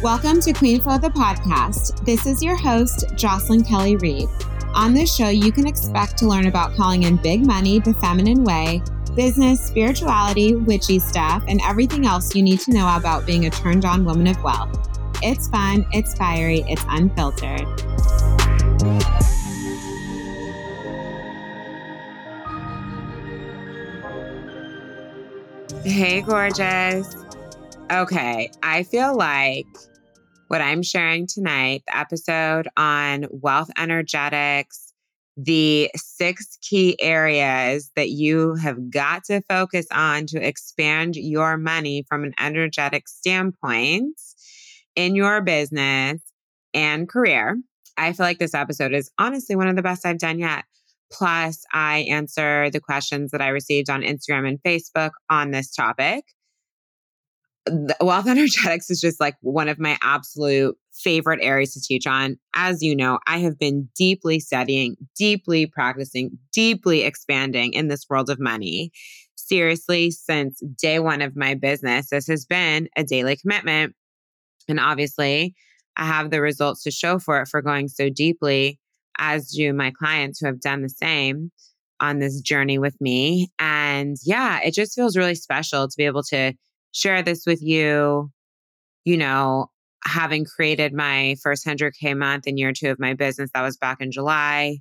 Welcome to Queen Flow the podcast. This is your host, Jocelyn Kelly Reid. On this show, you can expect to learn about calling in big money the feminine way, business, spirituality, witchy stuff, and everything else you need to know about being a turned on woman of wealth. It's fun, it's fiery, it's unfiltered. Hey, gorgeous. Okay, I feel like what I'm sharing tonight, the episode on wealth energetics, the six key areas that you have got to focus on to expand your money from an energetic standpoint in your business and career. I feel like this episode is honestly one of the best I've done yet. Plus, I answer the questions that I received on Instagram and Facebook on this topic wealth energetics is just like one of my absolute favorite areas to teach on. As you know, I have been deeply studying, deeply practicing, deeply expanding in this world of money. Seriously, since day one of my business, this has been a daily commitment. And obviously, I have the results to show for it for going so deeply, as do my clients who have done the same on this journey with me. And yeah, it just feels really special to be able to share this with you. You know, having created my first 100K month in year two of my business, that was back in July.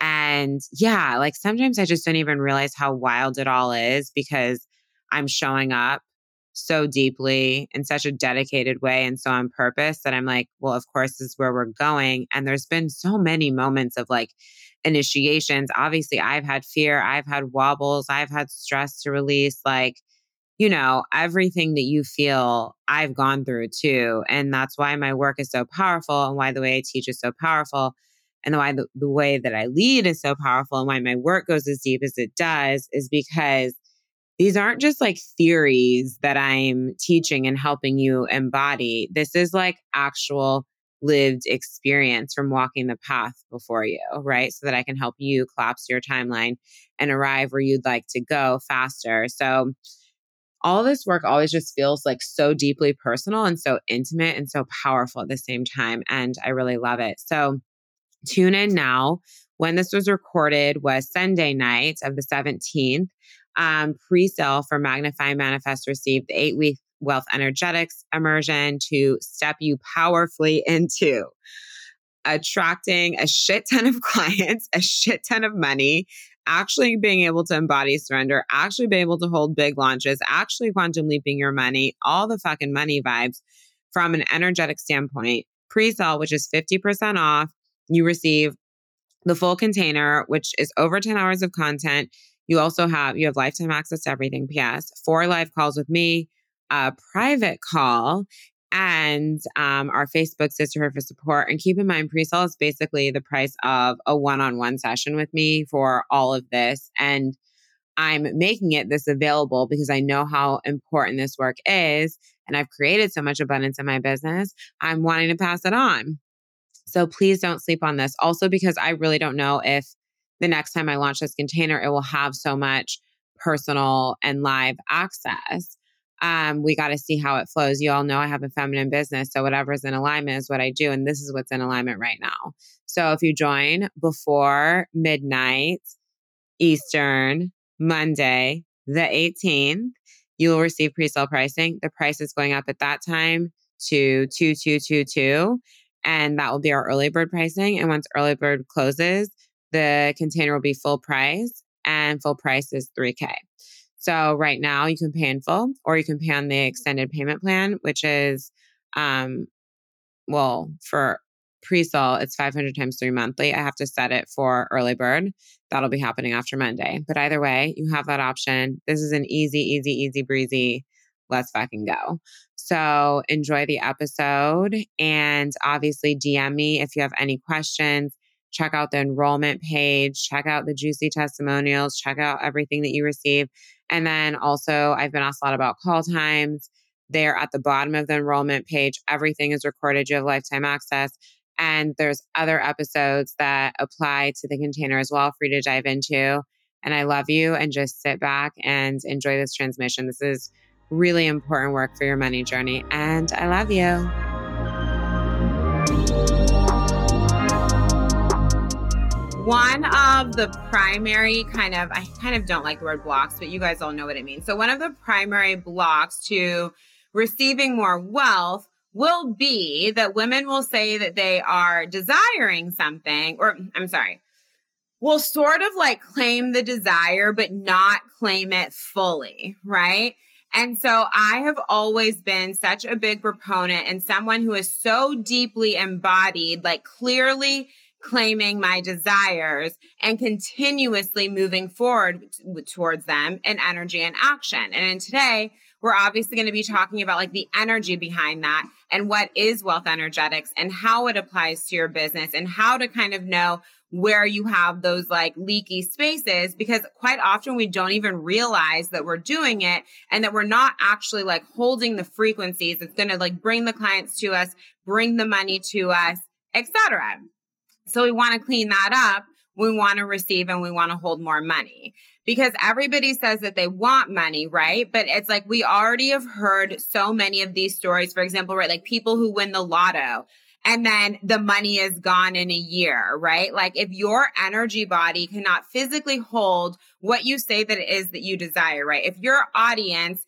And yeah, like sometimes I just don't even realize how wild it all is because I'm showing up so deeply in such a dedicated way and so on purpose that I'm like, well, of course, this is where we're going. And there's been so many moments of like initiations. Obviously, I've had fear, I've had wobbles, I've had stress to release. Like, you know, everything that you feel I've gone through too. And that's why my work is so powerful and why the way I teach is so powerful and why the, the way that I lead is so powerful and why my work goes as deep as it does is because these aren't just like theories that I'm teaching and helping you embody. This is like actual lived experience from walking the path before you, right? So that I can help you collapse your timeline and arrive where you'd like to go faster. So, all this work always just feels like so deeply personal and so intimate and so powerful at the same time. And I really love it. So tune in now. When this was recorded was Sunday night of the 17th. Um, pre-sale for Magnify Manifest Receive the eight-week wealth energetics immersion to step you powerfully into attracting a shit ton of clients, a shit ton of money, actually being able to embody surrender, actually being able to hold big launches, actually quantum leaping your money, all the fucking money vibes from an energetic standpoint. Pre sale, which is 50% off, you receive the full container, which is over 10 hours of content. You also have you have lifetime access to everything. PS, four live calls with me, a private call, and um, our Facebook Sisterhood for support. And keep in mind, pre sale is basically the price of a one on one session with me for all of this. And I'm making it this available because I know how important this work is. And I've created so much abundance in my business. I'm wanting to pass it on. So please don't sleep on this. Also, because I really don't know if the next time I launch this container, it will have so much personal and live access um, we got to see how it flows. You all know I have a feminine business. So whatever's in alignment is what I do. And this is what's in alignment right now. So if you join before midnight Eastern, Monday, the 18th, you will receive pre-sale pricing. The price is going up at that time to 2222 and that will be our early bird pricing and once early bird closes, the container will be full price and full price is 3k. So right now you can pay in full or you can pay on the extended payment plan, which is, um, well, for pre-sale, it's 500 times three monthly. I have to set it for early bird. That'll be happening after Monday. But either way, you have that option. This is an easy, easy, easy breezy. Let's fucking go. So enjoy the episode and obviously DM me if you have any questions check out the enrollment page, check out the juicy testimonials, check out everything that you receive. And then also, I've been asked a lot about call times. They're at the bottom of the enrollment page. Everything is recorded. You have lifetime access. And there's other episodes that apply to the container as well, free to dive into. And I love you and just sit back and enjoy this transmission. This is really important work for your money journey. And I love you. One of the primary kind of, I kind of don't like the word blocks, but you guys all know what it means. So, one of the primary blocks to receiving more wealth will be that women will say that they are desiring something, or I'm sorry, will sort of like claim the desire, but not claim it fully, right? And so I have always been such a big proponent and someone who is so deeply embodied, like clearly claiming my desires and continuously moving forward towards them in energy and action. And in today, we're obviously going to be talking about like the energy behind that and what is wealth energetics and how it applies to your business and how to kind of know where you have those like leaky spaces because quite often we don't even realize that we're doing it and that we're not actually like holding the frequencies that's going to like bring the clients to us, bring the money to us, etc. So we want to clean that up. We want to receive and we want to hold more money because everybody says that they want money, right? But it's like we already have heard so many of these stories. For example, right? Like people who win the lotto and then the money is gone in a year, right? Like if your energy body cannot physically hold what you say that it is that you desire, right? If your audience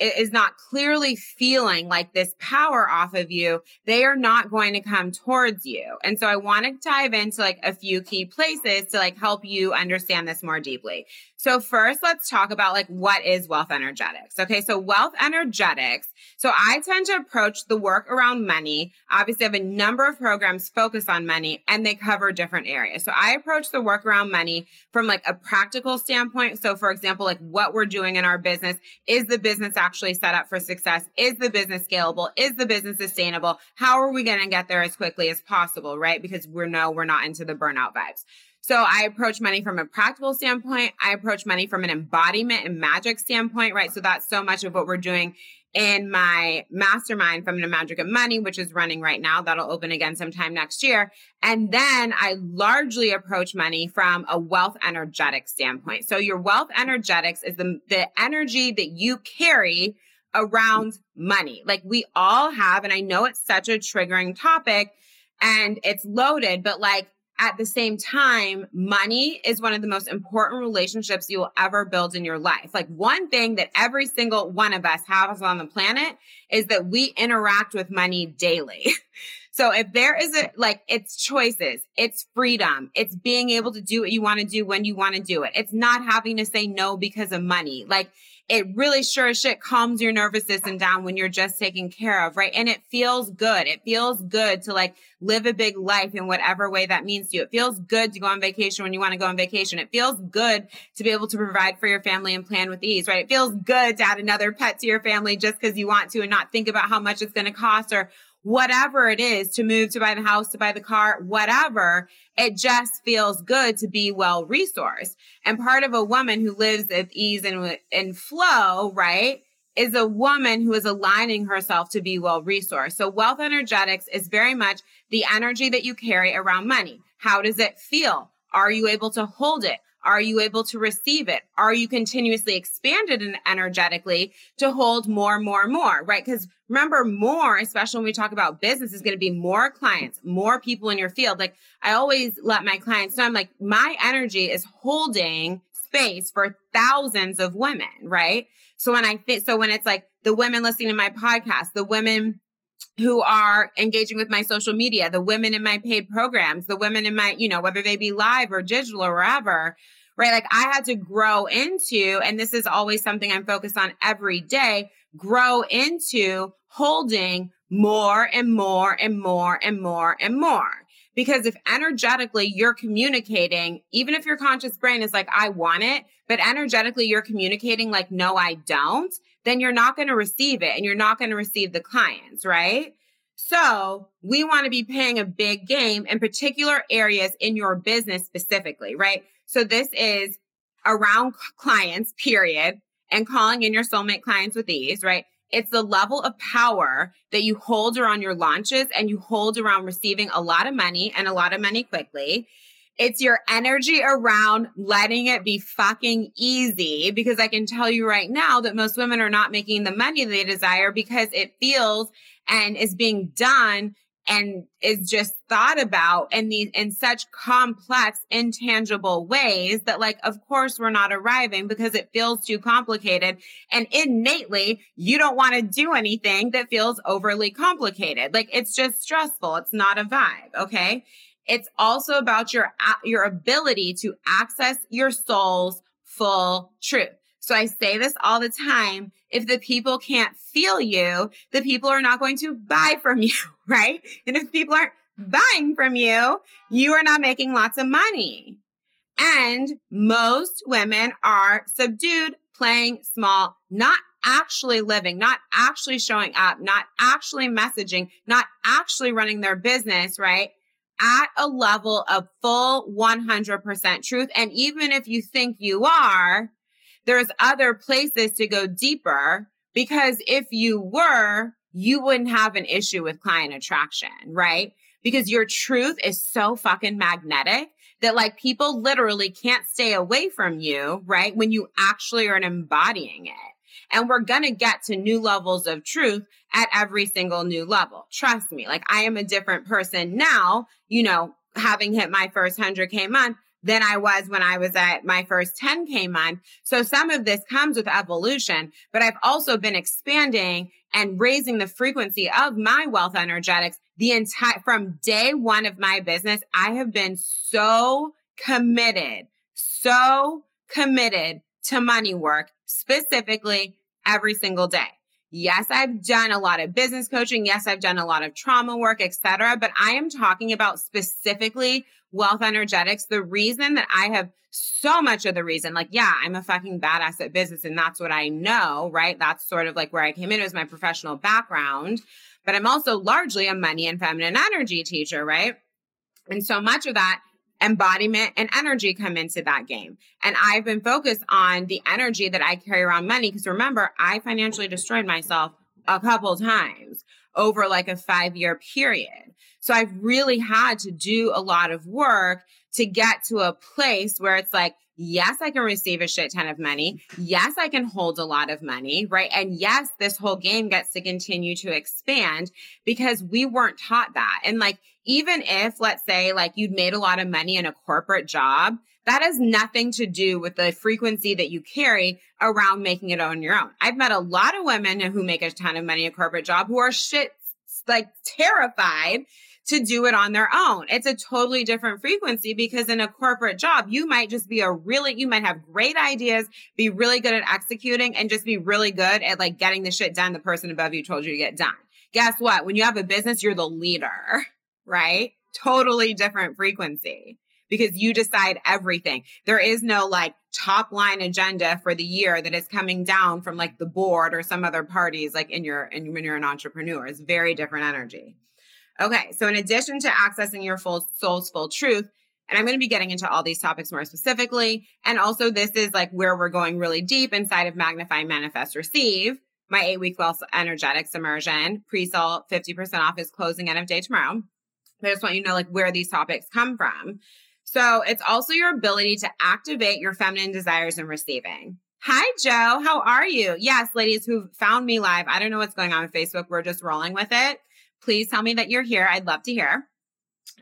is not clearly feeling like this power off of you, they are not going to come towards you. And so I want to dive into like a few key places to like help you understand this more deeply. So first, let's talk about like what is wealth energetics. Okay. So wealth energetics. So I tend to approach the work around money. Obviously, I have a number of programs focused on money and they cover different areas. So I approach the work around money from like a practical standpoint. So for example, like what we're doing in our business, is the business actually set up for success? Is the business scalable? Is the business sustainable? How are we going to get there as quickly as possible? Right. Because we know we're not into the burnout vibes. So I approach money from a practical standpoint. I approach money from an embodiment and magic standpoint, right? So that's so much of what we're doing in my mastermind from the magic of money, which is running right now. That'll open again sometime next year. And then I largely approach money from a wealth energetic standpoint. So your wealth energetics is the, the energy that you carry around money. Like we all have, and I know it's such a triggering topic and it's loaded, but like at the same time, money is one of the most important relationships you will ever build in your life. Like one thing that every single one of us has on the planet is that we interact with money daily. So if there is a, like, it's choices, it's freedom, it's being able to do what you want to do when you want to do it. It's not having to say no because of money. Like, it really sure as shit calms your nervous system down when you're just taken care of, right? And it feels good. It feels good to like live a big life in whatever way that means to you. It feels good to go on vacation when you want to go on vacation. It feels good to be able to provide for your family and plan with ease, right? It feels good to add another pet to your family just because you want to and not think about how much it's going to cost or whatever it is to move, to buy the house, to buy the car, whatever. It just feels good to be well resourced. And part of a woman who lives at ease and in flow, right? Is a woman who is aligning herself to be well resourced. So wealth energetics is very much the energy that you carry around money. How does it feel? Are you able to hold it? Are you able to receive it? Are you continuously expanded and energetically to hold more, more, more, right? Because remember, more, especially when we talk about business, is going to be more clients, more people in your field. Like I always let my clients know, I'm like, my energy is holding space for thousands of women, right? So when I think, so when it's like the women listening to my podcast, the women who are engaging with my social media, the women in my paid programs, the women in my, you know, whether they be live or digital or wherever, right? Like I had to grow into, and this is always something I'm focused on every day, grow into holding more and more and more and more and more. Because if energetically you're communicating, even if your conscious brain is like, I want it, but energetically you're communicating like, no, I don't, then you're not going to receive it and you're not going to receive the clients, right? So we want to be playing a big game in particular areas in your business specifically, right? So this is around clients, period, and calling in your soulmate clients with ease, right? It's the level of power that you hold around your launches and you hold around receiving a lot of money and a lot of money quickly. It's your energy around letting it be fucking easy because I can tell you right now that most women are not making the money they desire because it feels and is being done and is just thought about in these in such complex intangible ways that like of course we're not arriving because it feels too complicated. And innately you don't want to do anything that feels overly complicated. Like it's just stressful. It's not a vibe okay it's also about your your ability to access your soul's full truth so I say this all the time. If the people can't feel you, the people are not going to buy from you, right? And if people aren't buying from you, you are not making lots of money. And most women are subdued, playing small, not actually living, not actually showing up, not actually messaging, not actually running their business, right? At a level of full 100% truth. And even if you think you are, there's other places to go deeper because if you were, you wouldn't have an issue with client attraction, right? Because your truth is so fucking magnetic that like people literally can't stay away from you, right? When you actually are embodying it. And we're going to get to new levels of truth at every single new level. Trust me. Like I am a different person now, you know, having hit my first 100K month than I was when I was at my first 10K month. So some of this comes with evolution, but I've also been expanding and raising the frequency of my wealth energetics the entire, from day one of my business. I have been so committed, so committed to money work specifically every single day. Yes, I've done a lot of business coaching. Yes, I've done a lot of trauma work, etc. But I am talking about specifically wealth energetics. The reason that I have so much of the reason, like, yeah, I'm a fucking badass at business and that's what I know, right? That's sort of like where I came in. Was my professional background, but I'm also largely a money and feminine energy teacher, right? And so much of that embodiment and energy come into that game. And I've been focused on the energy that I carry around money. Cause remember, I financially destroyed myself a couple times over like a five year period. So I've really had to do a lot of work to get to a place where it's like, yes, I can receive a shit ton of money. Yes, I can hold a lot of money, right? And yes, this whole game gets to continue to expand because we weren't taught that. And like, even if, let's say, like you'd made a lot of money in a corporate job, that has nothing to do with the frequency that you carry around making it on your own. I've met a lot of women who make a ton of money in a corporate job who are shit like terrified to do it on their own. It's a totally different frequency because in a corporate job, you might just be a really, you might have great ideas, be really good at executing and just be really good at like getting the shit done the person above you told you to get done. Guess what? When you have a business, you're the leader, right? Totally different frequency because you decide everything. There is no like top line agenda for the year that is coming down from like the board or some other parties like in your and when you're an entrepreneur. It's very different energy. Okay, so in addition to accessing your full soul's full truth, and I'm going to be getting into all these topics more specifically. And also, this is like where we're going really deep inside of Magnify, Manifest, Receive, my eight week wealth energetics immersion. Pre sale 50% off is closing end of day tomorrow. I just want you to know like where these topics come from. So it's also your ability to activate your feminine desires and receiving. Hi, Joe. How are you? Yes, ladies who found me live. I don't know what's going on with Facebook. We're just rolling with it please tell me that you're here. I'd love to hear.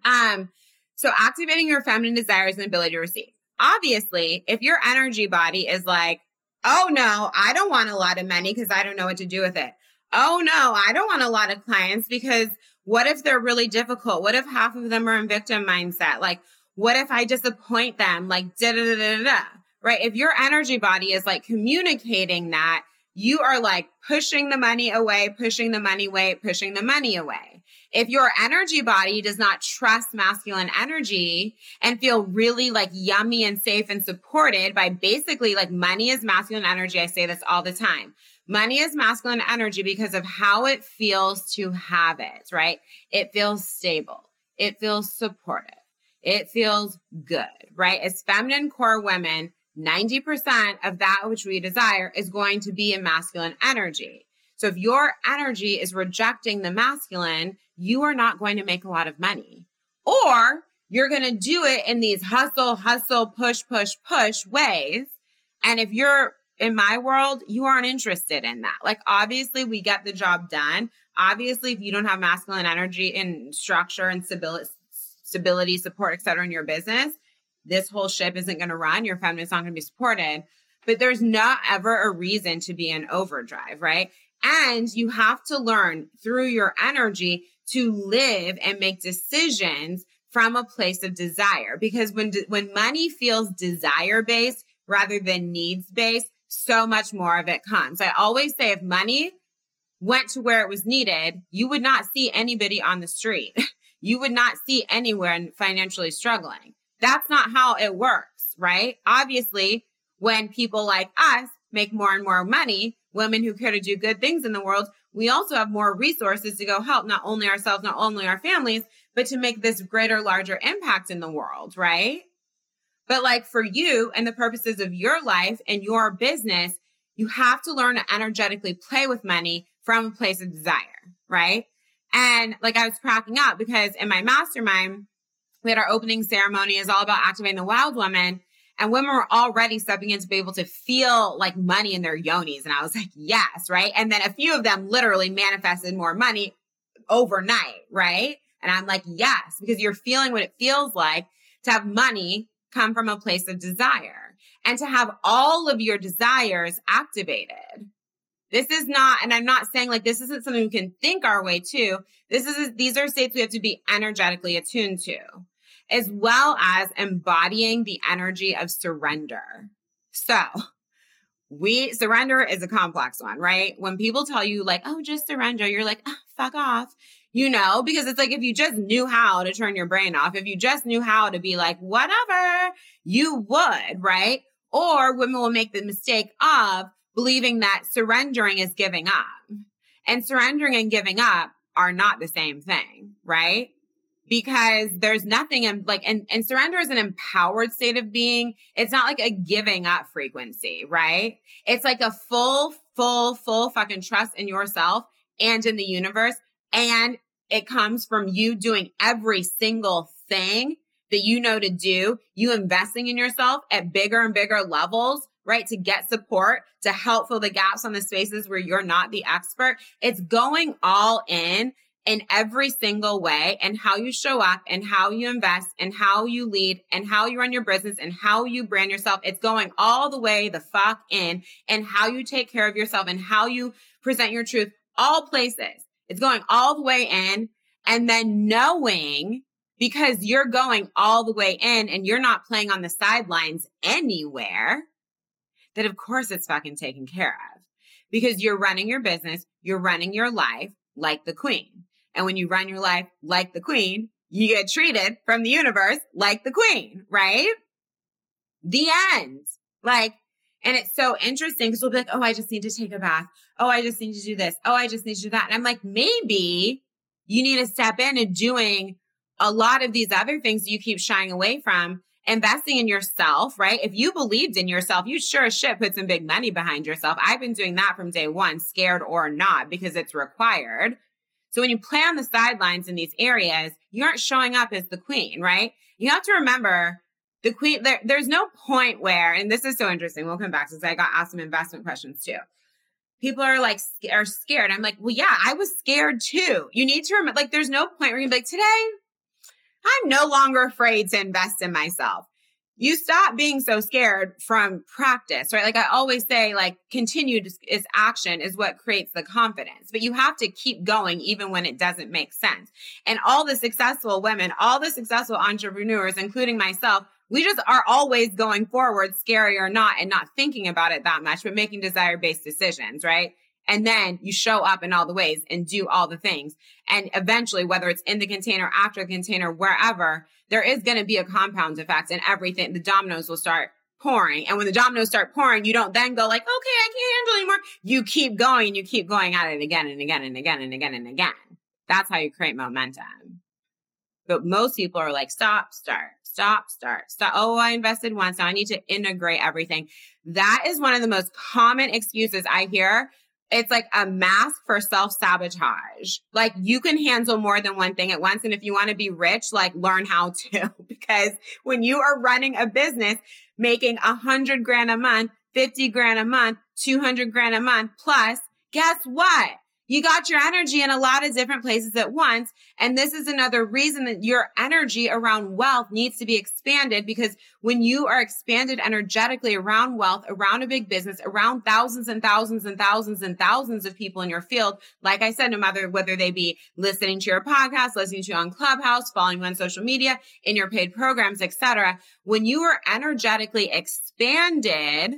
Um, so activating your feminine desires and ability to receive. Obviously, if your energy body is like, oh no, I don't want a lot of money because I don't know what to do with it. Oh no, I don't want a lot of clients because what if they're really difficult? What if half of them are in victim mindset? Like, what if I disappoint them? Like, da da da da da. Right? If your energy body is like communicating that, you are like pushing the money away, pushing the money away, pushing the money away. If your energy body does not trust masculine energy and feel really like yummy and safe and supported by basically like money is masculine energy. I say this all the time. Money is masculine energy because of how it feels to have it, right? It feels stable. It feels supportive. It feels good, right? As feminine core women, 90% of that which we desire is going to be a masculine energy. So if your energy is rejecting the masculine, you are not going to make a lot of money. Or you're going to do it in these hustle, hustle, push, push, push ways. And if you're in my world, you aren't interested in that. Like, obviously, we get the job done. Obviously, if you don't have masculine energy and structure and stability, stability, support, etc., in your business, this whole ship isn't going to run. Your feminin's not going to be supported. But there's not ever a reason to be in overdrive, right? And you have to learn through your energy to live and make decisions from a place of desire. Because when, when money feels desire based rather than needs based, so much more of it comes. I always say if money went to where it was needed, you would not see anybody on the street. you would not see anyone financially struggling. That's not how it works, right? Obviously, when people like us make more and more money, women who care to do good things in the world, we also have more resources to go help not only ourselves, not only our families, but to make this greater, larger impact in the world, right? But like for you and the purposes of your life and your business, you have to learn to energetically play with money from a place of desire, right? And like I was cracking up because in my mastermind, we had our opening ceremony is all about activating the wild woman. And women were already stepping in to be able to feel like money in their yonis. And I was like, yes, right? And then a few of them literally manifested more money overnight, right? And I'm like, yes, because you're feeling what it feels like to have money come from a place of desire and to have all of your desires activated. This is not, and I'm not saying like this isn't something we can think our way to. This is, these are states we have to be energetically attuned to, as well as embodying the energy of surrender. So, we surrender is a complex one, right? When people tell you like, oh, just surrender, you're like, oh, fuck off you know, because it's like if you just knew how to turn your brain off, if you just knew how to be like, whatever, you would, right? Or women will make the mistake of believing that surrendering is giving up. And surrendering and giving up are not the same thing, right? Because there's nothing in like, and, and surrender is an empowered state of being. It's not like a giving up frequency, right? It's like a full, full, full fucking trust in yourself and in the universe and it comes from you doing every single thing that you know to do, you investing in yourself at bigger and bigger levels, right? To get support, to help fill the gaps on the spaces where you're not the expert. It's going all in in every single way and how you show up and how you invest and how you lead and how you run your business and how you brand yourself. It's going all the way the fuck in and how you take care of yourself and how you present your truth, all places. It's going all the way in and then knowing because you're going all the way in and you're not playing on the sidelines anywhere that of course it's fucking taken care of because you're running your business, you're running your life like the queen. And when you run your life like the queen, you get treated from the universe like the queen, right? The end. Like, and it's so interesting because we'll be like, oh, I just need to take a bath. Oh, I just need to do this. Oh, I just need to do that. And I'm like, maybe you need to step in and doing a lot of these other things you keep shying away from, investing in yourself, right? If you believed in yourself, you sure as shit put some big money behind yourself. I've been doing that from day one, scared or not, because it's required. So when you play on the sidelines in these areas, you aren't showing up as the queen, right? You have to remember the queen, there, there's no point where, and this is so interesting. We'll come back because I got asked some investment questions too. People are like, are scared. I'm like, well, yeah, I was scared too. You need to remember, like, there's no point where you're like, today, I'm no longer afraid to invest in myself. You stop being so scared from practice, right? Like I always say, like continued is action is what creates the confidence, but you have to keep going even when it doesn't make sense. And all the successful women, all the successful entrepreneurs, including myself, we just are always going forward, scary or not, and not thinking about it that much, but making desire based decisions, right? And then you show up in all the ways and do all the things. And eventually, whether it's in the container, after the container, wherever, there is going to be a compound effect and everything, the dominoes will start pouring. And when the dominoes start pouring, you don't then go like, okay, I can't handle anymore. You keep going you keep going at it again and again and again and again and again. That's how you create momentum. But most people are like, stop, start, stop, start, stop. Oh, I invested once. Now I need to integrate everything. That is one of the most common excuses I hear. It's like a mask for self sabotage. Like you can handle more than one thing at once. And if you want to be rich, like learn how to, because when you are running a business, making a hundred grand a month, 50 grand a month, 200 grand a month plus, guess what? You got your energy in a lot of different places at once. And this is another reason that your energy around wealth needs to be expanded because when you are expanded energetically around wealth, around a big business, around thousands and thousands and thousands and thousands of people in your field, like I said, no matter whether they be listening to your podcast, listening to you on Clubhouse, following you on social media, in your paid programs, etc. When you are energetically expanded,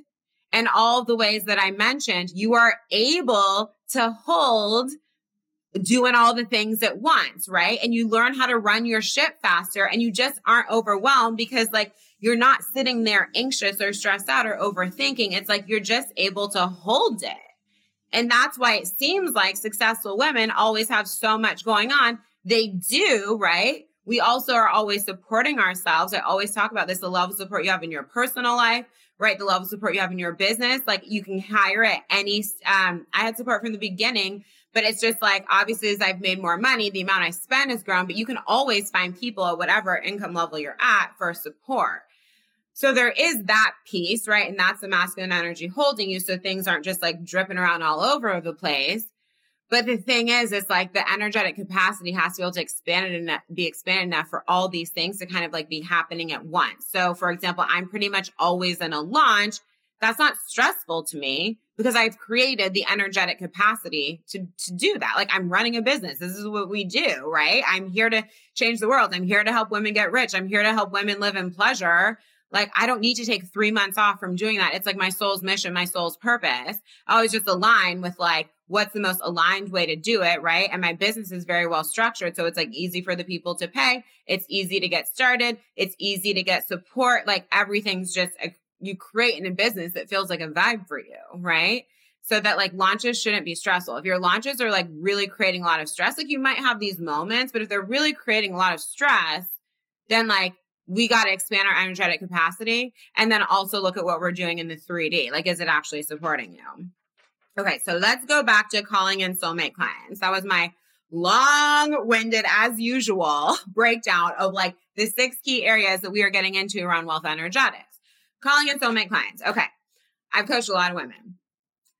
and all the ways that I mentioned, you are able to hold doing all the things at once, right? And you learn how to run your ship faster and you just aren't overwhelmed because like you're not sitting there anxious or stressed out or overthinking. It's like you're just able to hold it. And that's why it seems like successful women always have so much going on. They do, right? We also are always supporting ourselves. I always talk about this the level of support you have in your personal life, right? The level of support you have in your business. Like you can hire at any, um, I had support from the beginning, but it's just like, obviously, as I've made more money, the amount I spend has grown, but you can always find people at whatever income level you're at for support. So there is that piece, right? And that's the masculine energy holding you. So things aren't just like dripping around all over the place. But the thing is, it's like the energetic capacity has to be able to expand it and be expanded enough for all these things to kind of like be happening at once. So, for example, I'm pretty much always in a launch. That's not stressful to me because I've created the energetic capacity to, to do that. Like I'm running a business. This is what we do, right? I'm here to change the world. I'm here to help women get rich. I'm here to help women live in pleasure. Like I don't need to take three months off from doing that. It's like my soul's mission, my soul's purpose. I always just align with like what's the most aligned way to do it, right? And my business is very well structured. So it's like easy for the people to pay. It's easy to get started. It's easy to get support. Like everything's just a, you create in a business that feels like a vibe for you, right? So that like launches shouldn't be stressful. If your launches are like really creating a lot of stress, like you might have these moments, but if they're really creating a lot of stress, then like we got to expand our energetic capacity and then also look at what we're doing in the 3D. Like, is it actually supporting you? Okay, so let's go back to calling in soulmate clients. That was my long winded, as usual, breakdown of like the six key areas that we are getting into around wealth energetics. Calling in soulmate clients. Okay, I've coached a lot of women.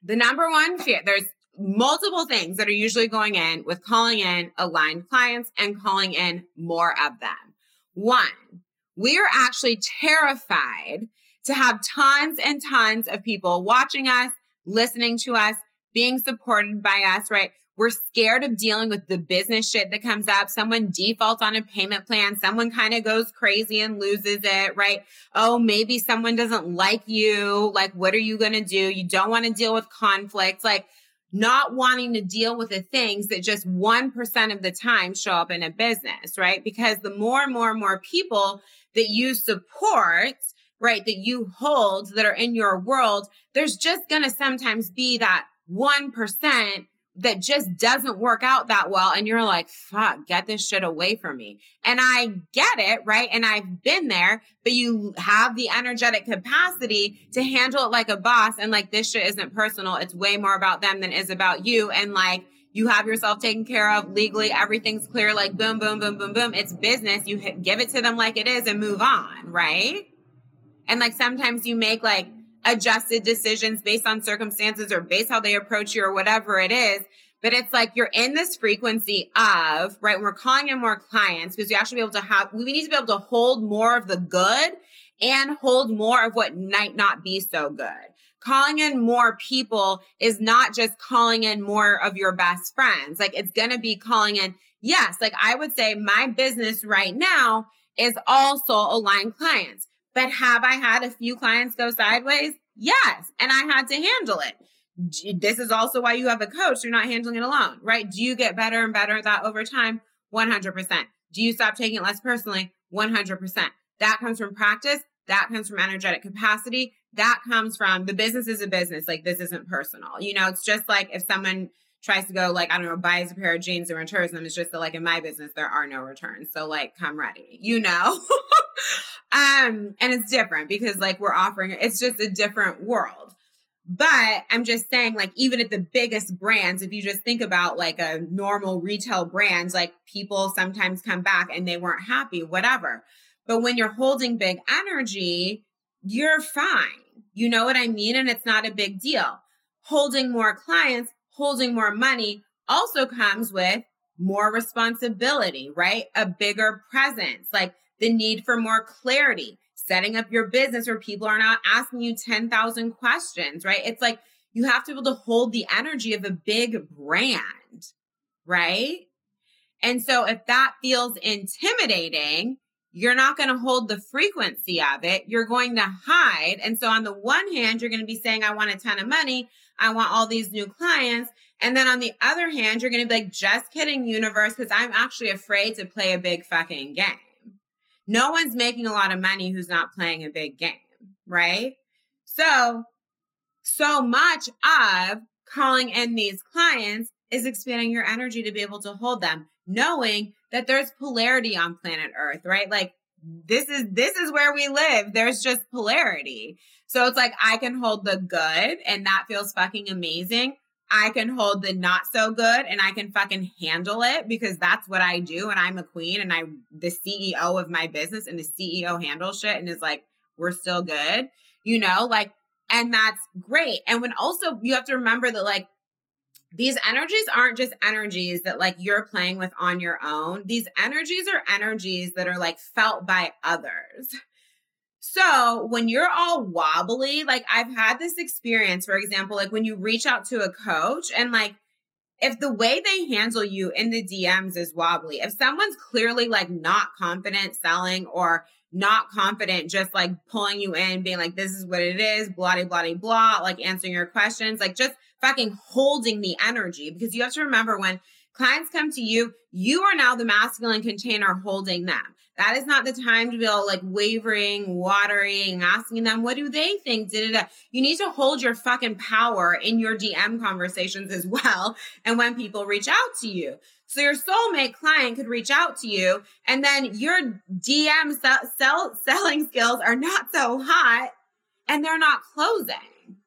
The number one fear, there's multiple things that are usually going in with calling in aligned clients and calling in more of them. One, we are actually terrified to have tons and tons of people watching us, listening to us, being supported by us, right? We're scared of dealing with the business shit that comes up. Someone defaults on a payment plan. Someone kind of goes crazy and loses it, right? Oh, maybe someone doesn't like you. Like, what are you going to do? You don't want to deal with conflict. Like, not wanting to deal with the things that just 1% of the time show up in a business, right? Because the more and more and more people that you support, right, that you hold that are in your world, there's just going to sometimes be that 1% that just doesn't work out that well. And you're like, fuck, get this shit away from me. And I get it, right? And I've been there, but you have the energetic capacity to handle it like a boss. And like, this shit isn't personal. It's way more about them than is about you. And like, you have yourself taken care of legally. Everything's clear. Like boom, boom, boom, boom, boom. It's business. You give it to them like it is and move on. Right. And like sometimes you make like adjusted decisions based on circumstances or based how they approach you or whatever it is. But it's like you're in this frequency of, right? We're calling in more clients because we actually be able to have, we need to be able to hold more of the good and hold more of what might not be so good calling in more people is not just calling in more of your best friends. Like it's going to be calling in, yes, like I would say my business right now is also aligned clients. But have I had a few clients go sideways? Yes. And I had to handle it. This is also why you have a coach. You're not handling it alone, right? Do you get better and better at that over time? 100%. Do you stop taking it less personally? 100%. That comes from practice. That comes from energetic capacity that comes from the business is a business. Like this isn't personal. You know, it's just like if someone tries to go like, I don't know, buys a pair of jeans and returns them. It's just that like in my business, there are no returns. So like come ready, you know? um, and it's different because like we're offering, it's just a different world. But I'm just saying, like, even at the biggest brands, if you just think about like a normal retail brands, like people sometimes come back and they weren't happy, whatever. But when you're holding big energy, you're fine. You know what I mean? And it's not a big deal. Holding more clients, holding more money also comes with more responsibility, right? A bigger presence, like the need for more clarity, setting up your business where people are not asking you 10,000 questions, right? It's like you have to be able to hold the energy of a big brand, right? And so if that feels intimidating, you're not going to hold the frequency of it. You're going to hide. And so on the one hand, you're going to be saying, I want a ton of money. I want all these new clients. And then on the other hand, you're going to be like, just kidding, universe, because I'm actually afraid to play a big fucking game. No one's making a lot of money who's not playing a big game, right? So, so much of calling in these clients is expanding your energy to be able to hold them, knowing that there's polarity on planet Earth, right? Like this is this is where we live. There's just polarity. So it's like I can hold the good and that feels fucking amazing. I can hold the not so good and I can fucking handle it because that's what I do and I'm a queen and I'm the CEO of my business and the CEO handles shit and is like we're still good. You know, like and that's great. And when also you have to remember that like these energies aren't just energies that like you're playing with on your own. These energies are energies that are like felt by others. So when you're all wobbly, like I've had this experience, for example, like when you reach out to a coach and like if the way they handle you in the DMs is wobbly, if someone's clearly like not confident selling or not confident, just like pulling you in, being like, this is what it is, blah, blah, blah, blah, like answering your questions, like just fucking holding the energy because you have to remember when clients come to you, you are now the masculine container holding them. That is not the time to be all like wavering, watering, asking them, what do they think? Da-da-da. You need to hold your fucking power in your DM conversations as well. And when people reach out to you. So your soulmate client could reach out to you and then your DM sell, sell, selling skills are not so hot and they're not closing,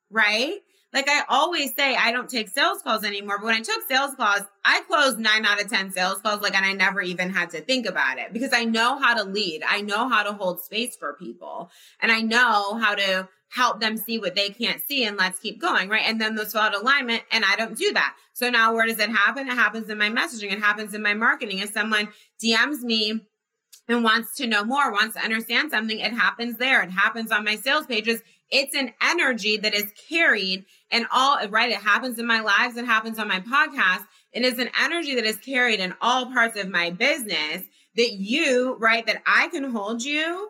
right? Like I always say, I don't take sales calls anymore. But when I took sales calls, I closed nine out of 10 sales calls. Like, and I never even had to think about it because I know how to lead. I know how to hold space for people and I know how to help them see what they can't see and let's keep going. Right. And then those fall alignment and I don't do that. So now where does it happen? It happens in my messaging. It happens in my marketing. If someone DMs me and wants to know more, wants to understand something, it happens there. It happens on my sales pages. It's an energy that is carried and all, right? It happens in my lives. It happens on my podcast. It is an energy that is carried in all parts of my business that you, right? That I can hold you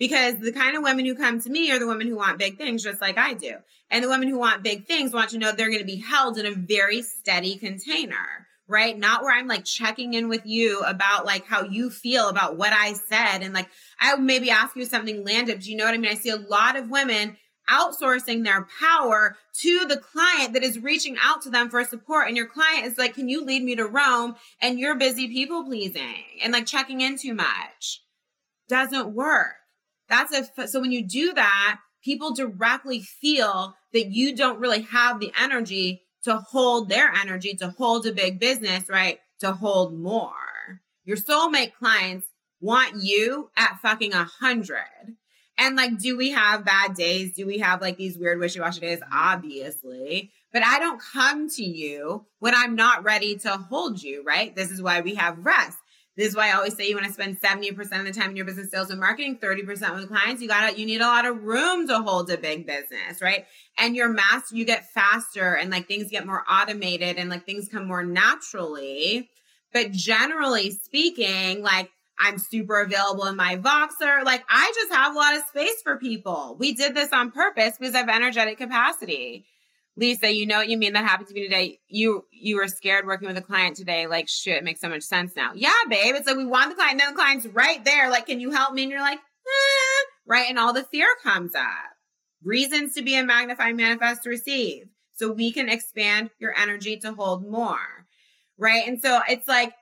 because the kind of women who come to me are the women who want big things, just like I do. And the women who want big things want to know they're going to be held in a very steady container, right? Not where I'm like checking in with you about like how you feel about what I said. And like, I maybe ask you something landed. Do you know what I mean? I see a lot of women outsourcing their power to the client that is reaching out to them for support. And your client is like, can you lead me to Rome? And you're busy people pleasing and like checking in too much. Doesn't work. That's a, so when you do that, people directly feel that you don't really have the energy to hold their energy, to hold a big business, right? To hold more. Your soulmate clients want you at fucking a hundred. And like, do we have bad days? Do we have like these weird wishy washy days? Obviously. But I don't come to you when I'm not ready to hold you, right? This is why we have rest. This is why I always say you want to spend 70% of the time in your business sales and marketing, 30% with clients. You gotta, you need a lot of room to hold a big business, right? And your master, you get faster and like things get more automated and like things come more naturally. But generally speaking, like I'm super available in my Voxer. Like I just have a lot of space for people. We did this on purpose because I have energetic capacity. Lisa, you know what you mean? That happened to me today. You you were scared working with a client today. Like shit, it makes so much sense now. Yeah, babe. It's like we want the client, then the client's right there. Like, can you help me? And you're like, eh. right, and all the fear comes up. Reasons to be a magnify, manifest, to receive. So we can expand your energy to hold more. Right. And so it's like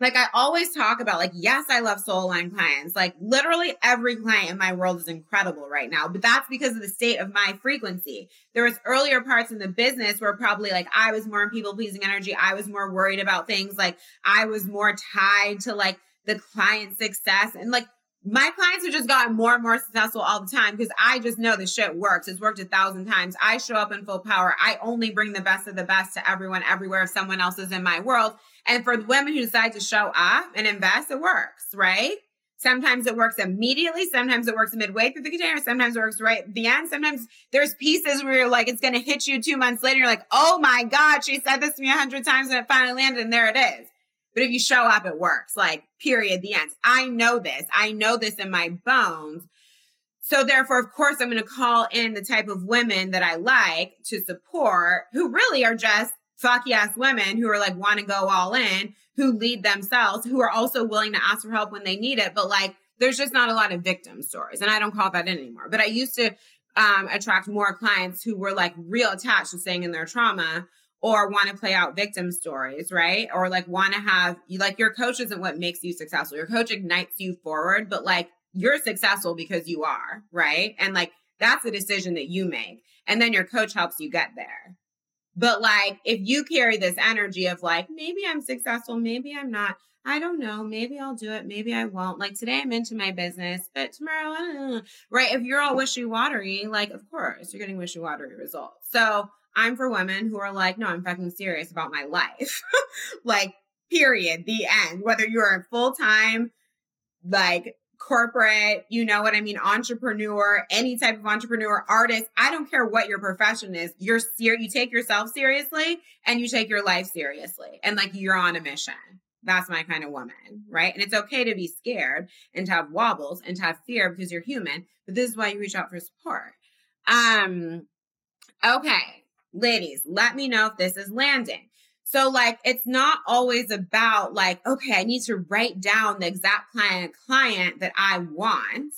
like I always talk about, like, yes, I love soul aligned clients. Like literally every client in my world is incredible right now, but that's because of the state of my frequency. There was earlier parts in the business where probably like I was more in people pleasing energy. I was more worried about things. Like I was more tied to like the client success and like my clients have just gotten more and more successful all the time because I just know the shit works. It's worked a thousand times. I show up in full power. I only bring the best of the best to everyone everywhere if someone else is in my world. And for the women who decide to show up and invest, it works, right? Sometimes it works immediately. Sometimes it works midway through the container. Sometimes it works right at the end. Sometimes there's pieces where you're like, it's going to hit you two months later. You're like, oh my God, she said this to me a hundred times and it finally landed and there it is. But if you show up, it works. Like, period, the end. I know this. I know this in my bones. So therefore, of course, I'm going to call in the type of women that I like to support who really are just fucky ass women who are like want to go all in, who lead themselves, who are also willing to ask for help when they need it. But like, there's just not a lot of victim stories. And I don't call that in anymore. But I used to um, attract more clients who were like real attached to staying in their trauma or want to play out victim stories, right? Or like want to have you like your coach isn't what makes you successful. Your coach ignites you forward, but like you're successful because you are, right? And like that's a decision that you make. And then your coach helps you get there. But like if you carry this energy of like, maybe I'm successful, maybe I'm not. I don't know. Maybe I'll do it. Maybe I won't. Like today, I'm into my business, but tomorrow, right? If you're all wishy watery, like, of course, you're getting wishy watery results. So I'm for women who are like, no, I'm fucking serious about my life. like, period, the end. Whether you're a full time, like, corporate, you know what I mean, entrepreneur, any type of entrepreneur, artist, I don't care what your profession is. You're ser- you take yourself seriously and you take your life seriously. And like you're on a mission. That's my kind of woman, right? And it's okay to be scared and to have wobbles and to have fear because you're human, but this is why you reach out for support. Um okay ladies, let me know if this is landing. So, like, it's not always about like, okay, I need to write down the exact client client that I want.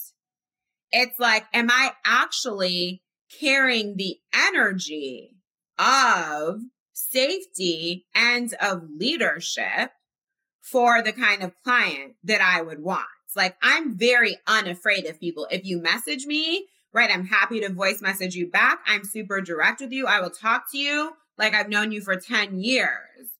It's like, am I actually carrying the energy of safety and of leadership for the kind of client that I would want? It's like, I'm very unafraid of people. If you message me right? I'm happy to voice message you back. I'm super direct with you. I will talk to you like I've known you for 10 years.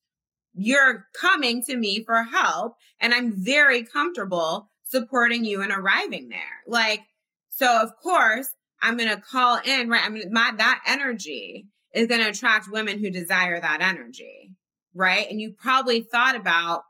You're coming to me for help, and I'm very comfortable supporting you and arriving there. Like, so of course, I'm going to call in, right? I mean, my, that energy is going to attract women who desire that energy, right? And you probably thought about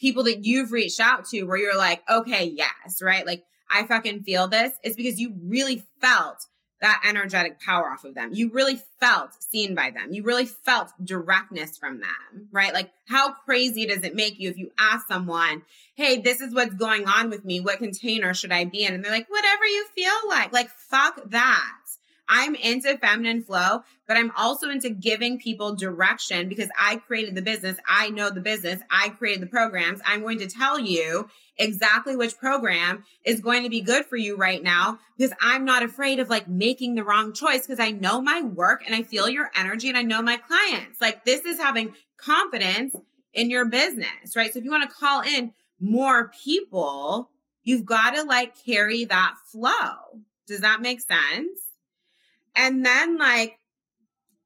people that you've reached out to where you're like, okay, yes, right? Like I fucking feel this is because you really felt that energetic power off of them. You really felt seen by them. You really felt directness from them, right? Like, how crazy does it make you if you ask someone, Hey, this is what's going on with me. What container should I be in? And they're like, whatever you feel like. Like, fuck that. I'm into feminine flow, but I'm also into giving people direction because I created the business. I know the business. I created the programs. I'm going to tell you exactly which program is going to be good for you right now because I'm not afraid of like making the wrong choice because I know my work and I feel your energy and I know my clients. Like this is having confidence in your business, right? So if you want to call in more people, you've got to like carry that flow. Does that make sense? And then like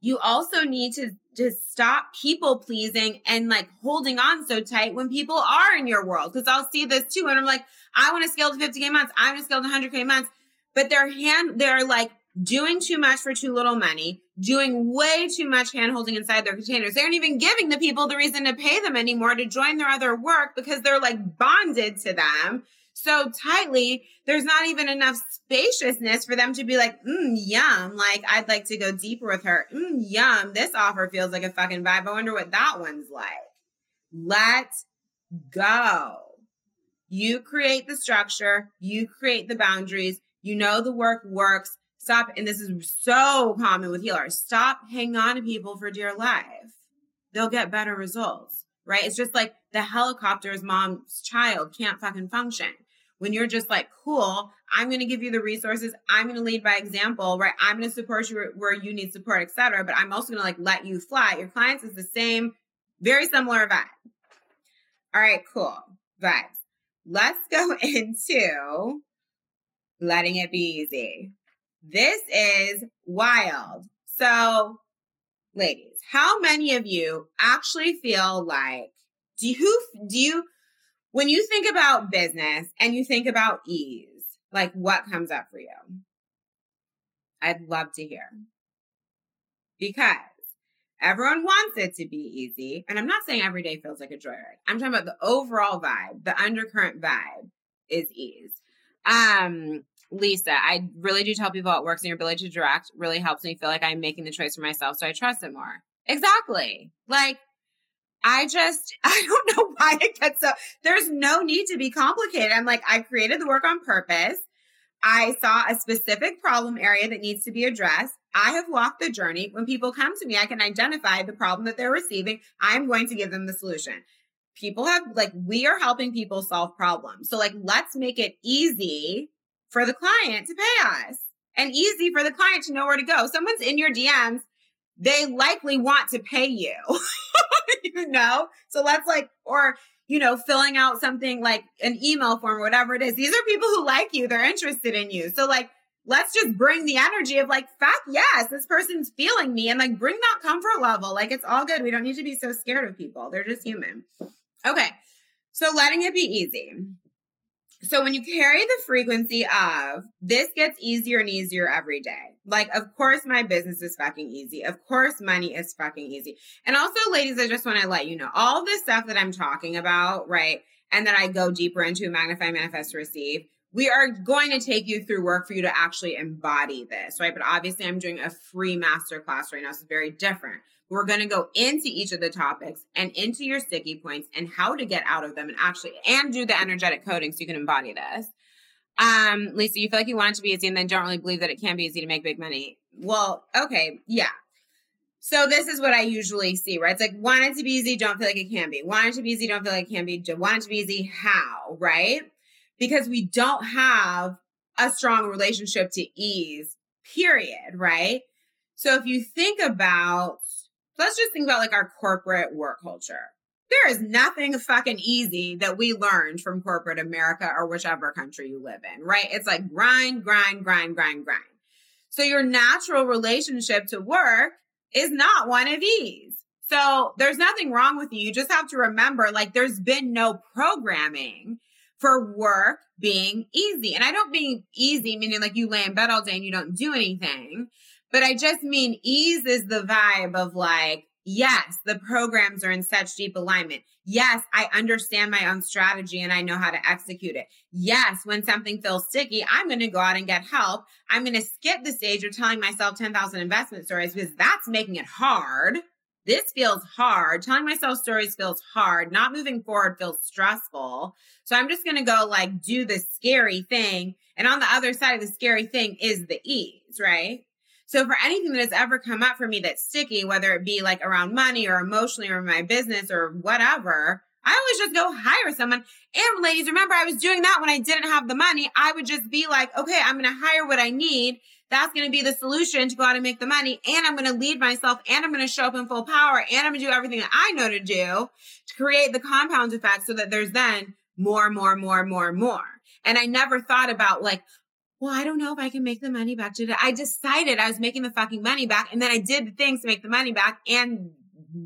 you also need to just stop people pleasing and like holding on so tight when people are in your world. Cause I'll see this too. And I'm like, I want to scale to 50K months. I want to scale to 100K months. But they're hand, they're like doing too much for too little money, doing way too much hand holding inside their containers. They aren't even giving the people the reason to pay them anymore to join their other work because they're like bonded to them so tightly, there's not even enough spaciousness for them to be like, mm, yum. Like, I'd like to go deeper with her. Mm, yum. This offer feels like a fucking vibe. I wonder what that one's like. Let go. You create the structure, you create the boundaries, you know the work works. Stop, and this is so common with healers. Stop hanging on to people for dear life. They'll get better results, right? It's just like the helicopter's mom's child can't fucking function when you're just like, cool, I'm going to give you the resources. I'm going to lead by example, right? I'm going to support you where you need support, etc. But I'm also going to like let you fly. Your clients is the same, very similar vibe. All right, cool. Vibes. Let's go into letting it be easy. This is wild. So, ladies, how many of you actually feel like do you do you When you think about business and you think about ease, like what comes up for you? I'd love to hear. Because everyone wants it to be easy. And I'm not saying every day feels like a joyride. I'm talking about the overall vibe, the undercurrent vibe is ease. Um, Lisa, I really do tell people it works and your ability to direct really helps me feel like I'm making the choice for myself. So I trust it more. Exactly. Like, I just, I don't know why it gets so, there's no need to be complicated. I'm like, I created the work on purpose. I saw a specific problem area that needs to be addressed. I have walked the journey. When people come to me, I can identify the problem that they're receiving. I'm going to give them the solution. People have, like, we are helping people solve problems. So, like, let's make it easy for the client to pay us and easy for the client to know where to go. Someone's in your DMs, they likely want to pay you, you know? So let's like, or, you know, filling out something like an email form, or whatever it is. These are people who like you, they're interested in you. So, like, let's just bring the energy of like, fuck yes, this person's feeling me and like bring that comfort level. Like, it's all good. We don't need to be so scared of people, they're just human. Okay. So, letting it be easy. So when you carry the frequency of this gets easier and easier every day. Like, of course, my business is fucking easy. Of course, money is fucking easy. And also, ladies, I just want to let you know all this stuff that I'm talking about, right? And that I go deeper into magnify, manifest, receive. We are going to take you through work for you to actually embody this, right? But obviously, I'm doing a free masterclass right now. So it's very different. We're going to go into each of the topics and into your sticky points and how to get out of them and actually and do the energetic coding so you can embody this. Um, Lisa, you feel like you want it to be easy and then don't really believe that it can be easy to make big money. Well, okay, yeah. So this is what I usually see, right? It's like want it to be easy, don't feel like it can be. Want it to be easy, don't feel like it can be. Want it to be easy, how, right? Because we don't have a strong relationship to ease, period, right? So if you think about let's just think about like our corporate work culture. There is nothing fucking easy that we learned from corporate America or whichever country you live in, right? It's like grind, grind, grind, grind, grind. So your natural relationship to work is not one of ease. So there's nothing wrong with you. You just have to remember like there's been no programming for work being easy. And I don't mean easy, meaning like you lay in bed all day and you don't do anything. But I just mean ease is the vibe of like, yes, the programs are in such deep alignment. Yes, I understand my own strategy and I know how to execute it. Yes, when something feels sticky, I'm going to go out and get help. I'm going to skip the stage of telling myself 10,000 investment stories because that's making it hard. This feels hard. Telling myself stories feels hard. Not moving forward feels stressful. So I'm just going to go like do the scary thing. And on the other side of the scary thing is the ease, right? So for anything that has ever come up for me that's sticky, whether it be like around money or emotionally or my business or whatever, I always just go hire someone. And ladies, remember I was doing that when I didn't have the money. I would just be like, okay, I'm going to hire what I need. That's going to be the solution to go out and make the money. And I'm going to lead myself and I'm going to show up in full power and I'm going to do everything that I know to do to create the compound effect so that there's then more, more, more, more, more. And I never thought about like, well, I don't know if I can make the money back today. I decided I was making the fucking money back and then I did the things to make the money back and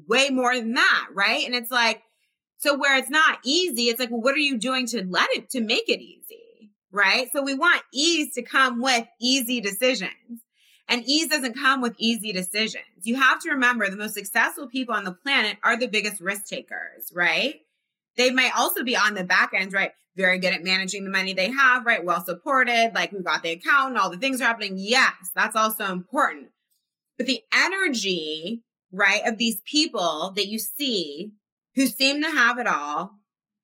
way more than that. Right. And it's like, so where it's not easy, it's like, well, what are you doing to let it, to make it easy? Right. So we want ease to come with easy decisions. And ease doesn't come with easy decisions. You have to remember the most successful people on the planet are the biggest risk takers, right? They might also be on the back end, right? Very good at managing the money they have, right? Well supported, like we've got the account and all the things are happening. Yes, that's also important. But the energy, right, of these people that you see who seem to have it all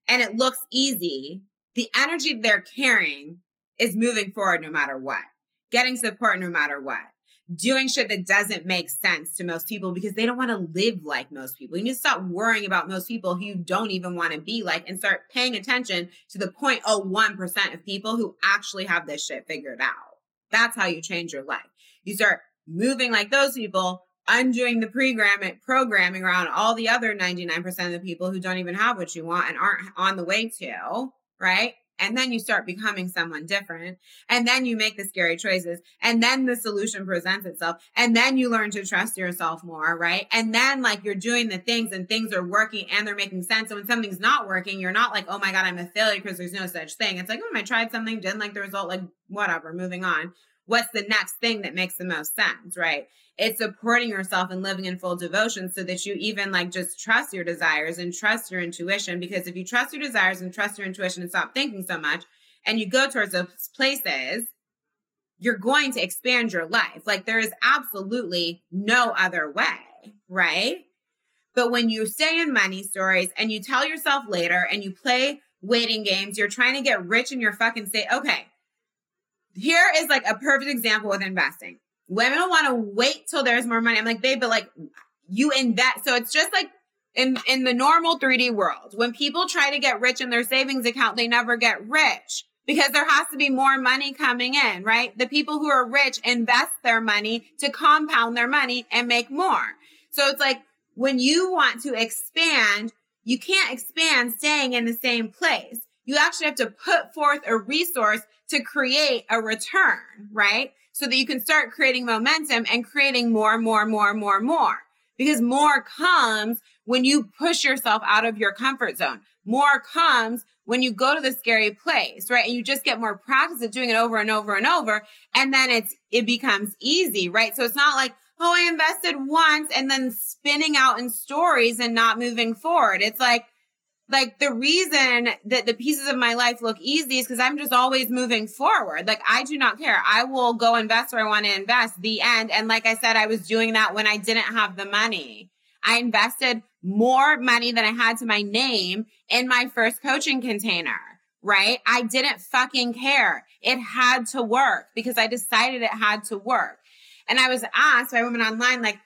and it looks easy, the energy they're carrying is moving forward no matter what, getting support no matter what doing shit that doesn't make sense to most people because they don't want to live like most people. You need to stop worrying about most people who you don't even want to be like and start paying attention to the 0.01% of people who actually have this shit figured out. That's how you change your life. You start moving like those people, undoing the programming programming around all the other 99% of the people who don't even have what you want and aren't on the way to, right? And then you start becoming someone different. And then you make the scary choices. And then the solution presents itself. And then you learn to trust yourself more, right? And then like you're doing the things and things are working and they're making sense. So when something's not working, you're not like, oh my God, I'm a failure because there's no such thing. It's like, oh, I tried something, didn't like the result, like whatever, moving on. What's the next thing that makes the most sense, right? it's supporting yourself and living in full devotion so that you even like just trust your desires and trust your intuition. Because if you trust your desires and trust your intuition and stop thinking so much and you go towards those places, you're going to expand your life. Like there is absolutely no other way, right? But when you stay in money stories and you tell yourself later and you play waiting games, you're trying to get rich in your fucking state. Okay. Here is like a perfect example with investing women want to wait till there's more money. I'm like, babe, but like you invest. So it's just like in, in the normal 3D world, when people try to get rich in their savings account, they never get rich because there has to be more money coming in, right? The people who are rich invest their money to compound their money and make more. So it's like when you want to expand, you can't expand staying in the same place. You actually have to put forth a resource to create a return, right? so that you can start creating momentum and creating more, more, more, more, more. Because more comes when you push yourself out of your comfort zone. More comes when you go to the scary place, right? And you just get more practice at doing it over and over and over. And then it's, it becomes easy, right? So it's not like, oh, I invested once and then spinning out in stories and not moving forward. It's like, like the reason that the pieces of my life look easy is because I'm just always moving forward. Like I do not care. I will go invest where I want to invest. The end. And like I said, I was doing that when I didn't have the money. I invested more money than I had to my name in my first coaching container, right? I didn't fucking care. It had to work because I decided it had to work. And I was asked by women online, like,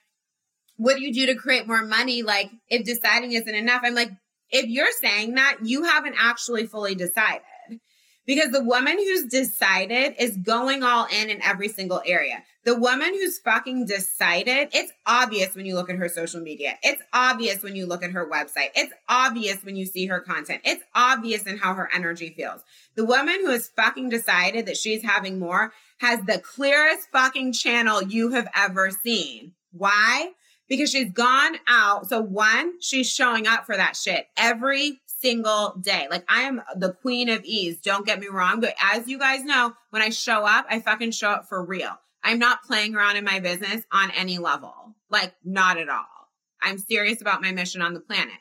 what do you do to create more money? Like, if deciding isn't enough, I'm like, if you're saying that, you haven't actually fully decided. Because the woman who's decided is going all in in every single area. The woman who's fucking decided, it's obvious when you look at her social media. It's obvious when you look at her website. It's obvious when you see her content. It's obvious in how her energy feels. The woman who has fucking decided that she's having more has the clearest fucking channel you have ever seen. Why? Because she's gone out. So one, she's showing up for that shit every single day. Like I am the queen of ease. Don't get me wrong. But as you guys know, when I show up, I fucking show up for real. I'm not playing around in my business on any level. Like not at all. I'm serious about my mission on the planet.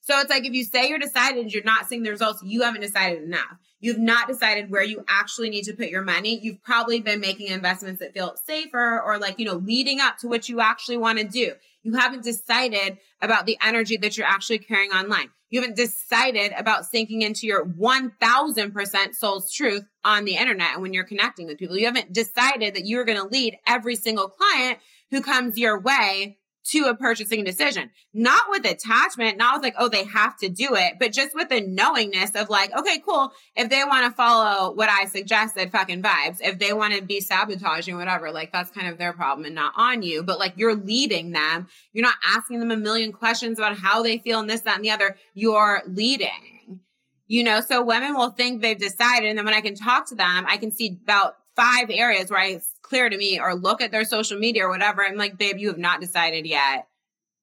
So it's like if you say you're decided, you're not seeing the results, you haven't decided enough. You've not decided where you actually need to put your money. You've probably been making investments that feel safer or like, you know, leading up to what you actually want to do. You haven't decided about the energy that you're actually carrying online. You haven't decided about sinking into your 1000% soul's truth on the internet and when you're connecting with people. You haven't decided that you're going to lead every single client who comes your way to a purchasing decision, not with attachment, not with like, oh, they have to do it, but just with the knowingness of like, okay, cool. If they want to follow what I suggested, fucking vibes. If they want to be sabotaging, whatever, like that's kind of their problem and not on you. But like you're leading them. You're not asking them a million questions about how they feel and this, that, and the other. You're leading. You know, so women will think they've decided. And then when I can talk to them, I can see about five areas where I clear to me or look at their social media or whatever. I'm like, babe, you have not decided yet.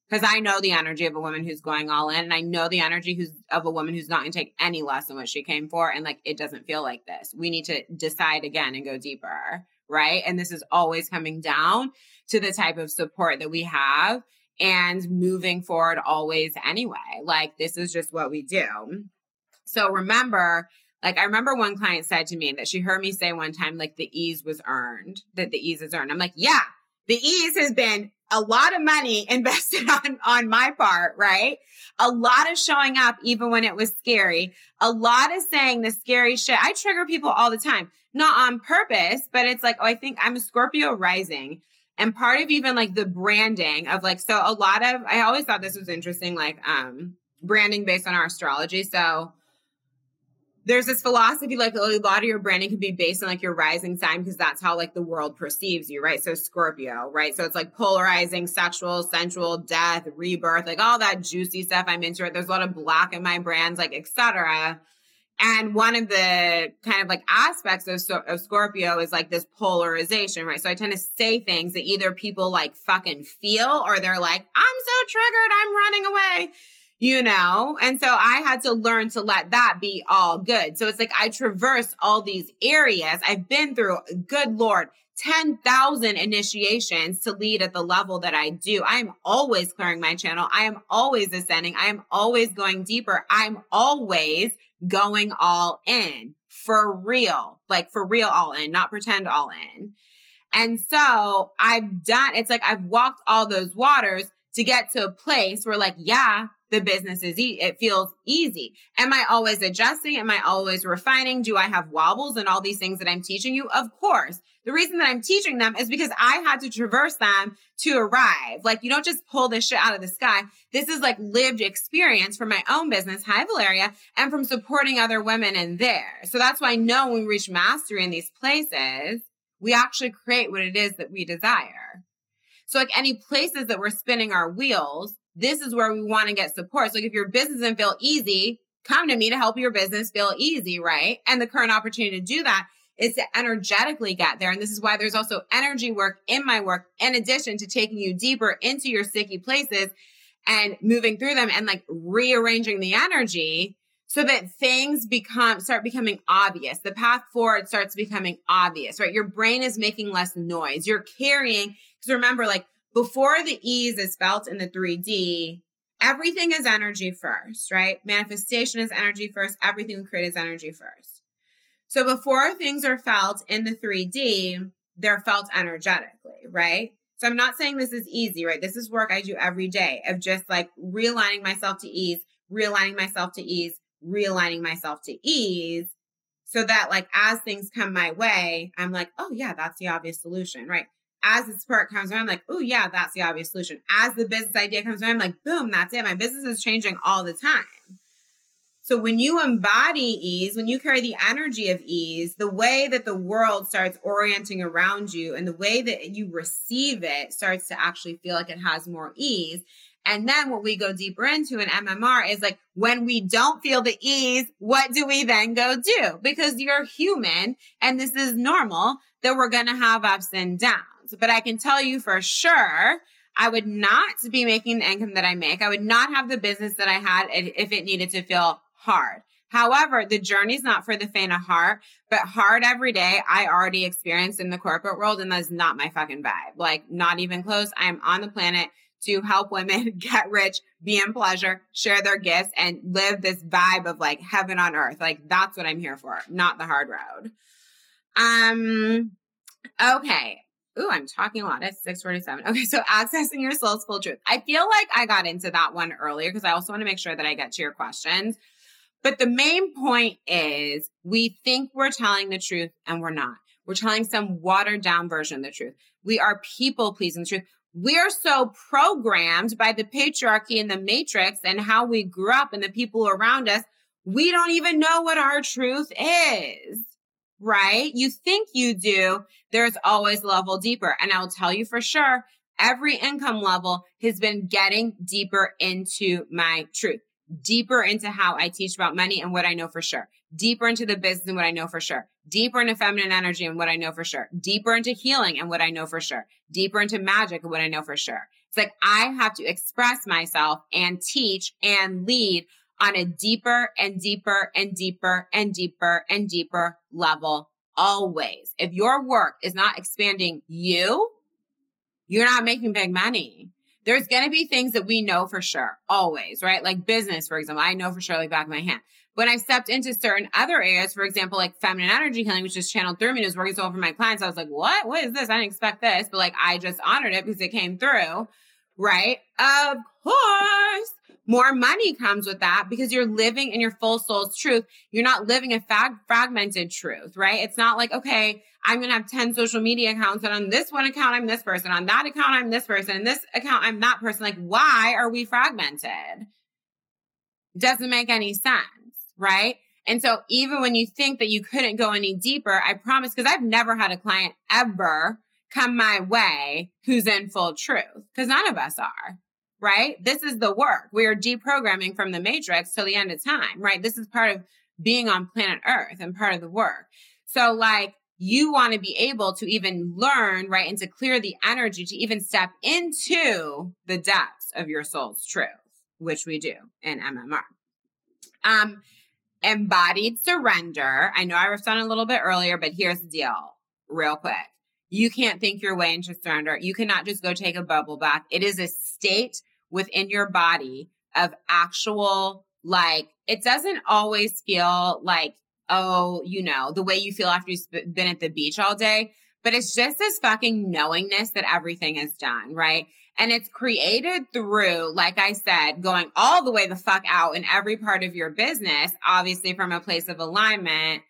Because I know the energy of a woman who's going all in, and I know the energy who's of a woman who's not going to take any less than what she came for. And like, it doesn't feel like this. We need to decide again and go deeper, right? And this is always coming down to the type of support that we have and moving forward always anyway. Like, this is just what we do. So remember, like I remember one client said to me that she heard me say one time, like the ease was earned, that the ease is earned. I'm like, yeah, the ease has been a lot of money invested on, on my part, right? A lot of showing up even when it was scary. A lot of saying the scary shit. I trigger people all the time, not on purpose, but it's like, oh, I think I'm a Scorpio rising. And part of even like the branding of like, so a lot of, I always thought this was interesting, like, um, branding based on our astrology. So, there's this philosophy like oh, a lot of your branding can be based on like your rising sign because that's how like the world perceives you, right? So Scorpio, right? So it's like polarizing, sexual, sensual, death, rebirth, like all that juicy stuff I'm into. It. There's a lot of black in my brands, like etc. And one of the kind of like aspects of, of Scorpio is like this polarization, right? So I tend to say things that either people like fucking feel or they're like, I'm so triggered, I'm running away, you know? And so I had to learn to let that be all good. So it's like I traverse all these areas. I've been through, good Lord, 10,000 initiations to lead at the level that I do. I am always clearing my channel. I am always ascending. I am always going deeper. I'm always going all in for real, like for real all in, not pretend all in. And so I've done, it's like I've walked all those waters to get to a place where like, yeah, the business is e- it feels easy. Am I always adjusting? Am I always refining? Do I have wobbles and all these things that I'm teaching you? Of course. The reason that I'm teaching them is because I had to traverse them to arrive. Like you don't just pull this shit out of the sky. This is like lived experience from my own business, Hi Valeria, and from supporting other women in there. So that's why I know when we reach mastery in these places, we actually create what it is that we desire. So like any places that we're spinning our wheels, this is where we want to get support. So if your business doesn't feel easy, come to me to help your business feel easy, right? And the current opportunity to do that is to energetically get there. And this is why there's also energy work in my work, in addition to taking you deeper into your sticky places and moving through them and like rearranging the energy so that things become start becoming obvious. The path forward starts becoming obvious, right? Your brain is making less noise. You're carrying, because remember, like before the ease is felt in the 3D, everything is energy first, right? Manifestation is energy first. Everything we create is energy first. So before things are felt in the 3D, they're felt energetically, right? So I'm not saying this is easy, right? This is work I do every day of just like realigning myself to ease, realigning myself to ease, realigning myself to ease so that like as things come my way, I'm like, oh yeah, that's the obvious solution, right? As the spark comes around, I'm like, oh yeah, that's the obvious solution. As the business idea comes around, I'm like, boom, that's it. My business is changing all the time. So when you embody ease, when you carry the energy of ease, the way that the world starts orienting around you and the way that you receive it starts to actually feel like it has more ease. And then what we go deeper into in MMR is like, when we don't feel the ease, what do we then go do? Because you're human and this is normal that we're going to have ups and downs but I can tell you for sure, I would not be making the income that I make. I would not have the business that I had if it needed to feel hard. However, the journey's not for the faint of heart, but hard every day I already experienced in the corporate world. And that's not my fucking vibe. Like, not even close. I am on the planet to help women get rich, be in pleasure, share their gifts, and live this vibe of like heaven on earth. Like, that's what I'm here for, not the hard road. Um, okay. Ooh, I'm talking a lot. It's 647. Okay, so accessing your soul's full truth. I feel like I got into that one earlier because I also want to make sure that I get to your questions. But the main point is we think we're telling the truth and we're not. We're telling some watered down version of the truth. We are people pleasing truth. We're so programmed by the patriarchy and the matrix and how we grew up and the people around us. We don't even know what our truth is right? You think you do. There's always level deeper. And I'll tell you for sure, every income level has been getting deeper into my truth, deeper into how I teach about money and what I know for sure, deeper into the business and what I know for sure, deeper into feminine energy and what I know for sure, deeper into healing and what I know for sure, deeper into magic and what I know for sure. It's like I have to express myself and teach and lead on a deeper and deeper and deeper and deeper and deeper level always. If your work is not expanding you, you're not making big money. There's going to be things that we know for sure, always, right? Like business, for example, I know for sure, like back of my hand. When I stepped into certain other areas, for example, like feminine energy healing, which is channeled through me and was working so for my clients, I was like, what? What is this? I didn't expect this, but like I just honored it because it came through, right? Of course more money comes with that because you're living in your full soul's truth. You're not living a fag- fragmented truth, right? It's not like, okay, I'm going to have 10 social media accounts and on this one account, I'm this person. On that account, I'm this person. And this account, I'm that person. Like, why are we fragmented? Doesn't make any sense, right? And so even when you think that you couldn't go any deeper, I promise, because I've never had a client ever come my way who's in full truth, because none of us are right? This is the work. We are deprogramming from the matrix till the end of time, right? This is part of being on planet Earth and part of the work. So, like, you want to be able to even learn, right, and to clear the energy to even step into the depths of your soul's truth, which we do in MMR. Um, embodied surrender. I know I was on a little bit earlier, but here's the deal, real quick. You can't think your way into surrender. You cannot just go take a bubble bath. It is a state within your body of actual, like, it doesn't always feel like, oh, you know, the way you feel after you've been at the beach all day, but it's just this fucking knowingness that everything is done, right? And it's created through, like I said, going all the way the fuck out in every part of your business, obviously from a place of alignment.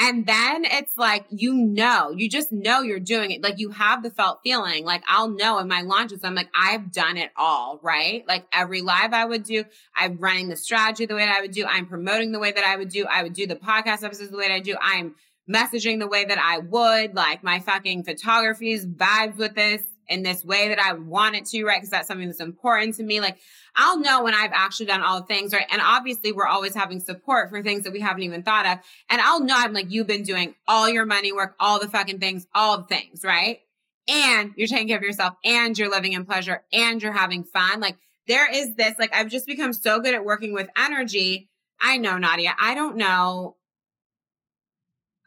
And then it's like, you know, you just know you're doing it. Like you have the felt feeling. Like I'll know in my launches, I'm like, I've done it all, right? Like every live I would do, I'm running the strategy the way that I would do. I'm promoting the way that I would do. I would do the podcast episodes the way that I do. I'm messaging the way that I would. Like my fucking photography's vibes with this in this way that I want it to, right? Because that's something that's important to me. Like I'll know when I've actually done all the things, right? And obviously we're always having support for things that we haven't even thought of. And I'll know I'm like, you've been doing all your money work, all the fucking things, all the things, right? And you're taking care of yourself and you're living in pleasure and you're having fun. Like there is this, like I've just become so good at working with energy. I know, Nadia, I don't know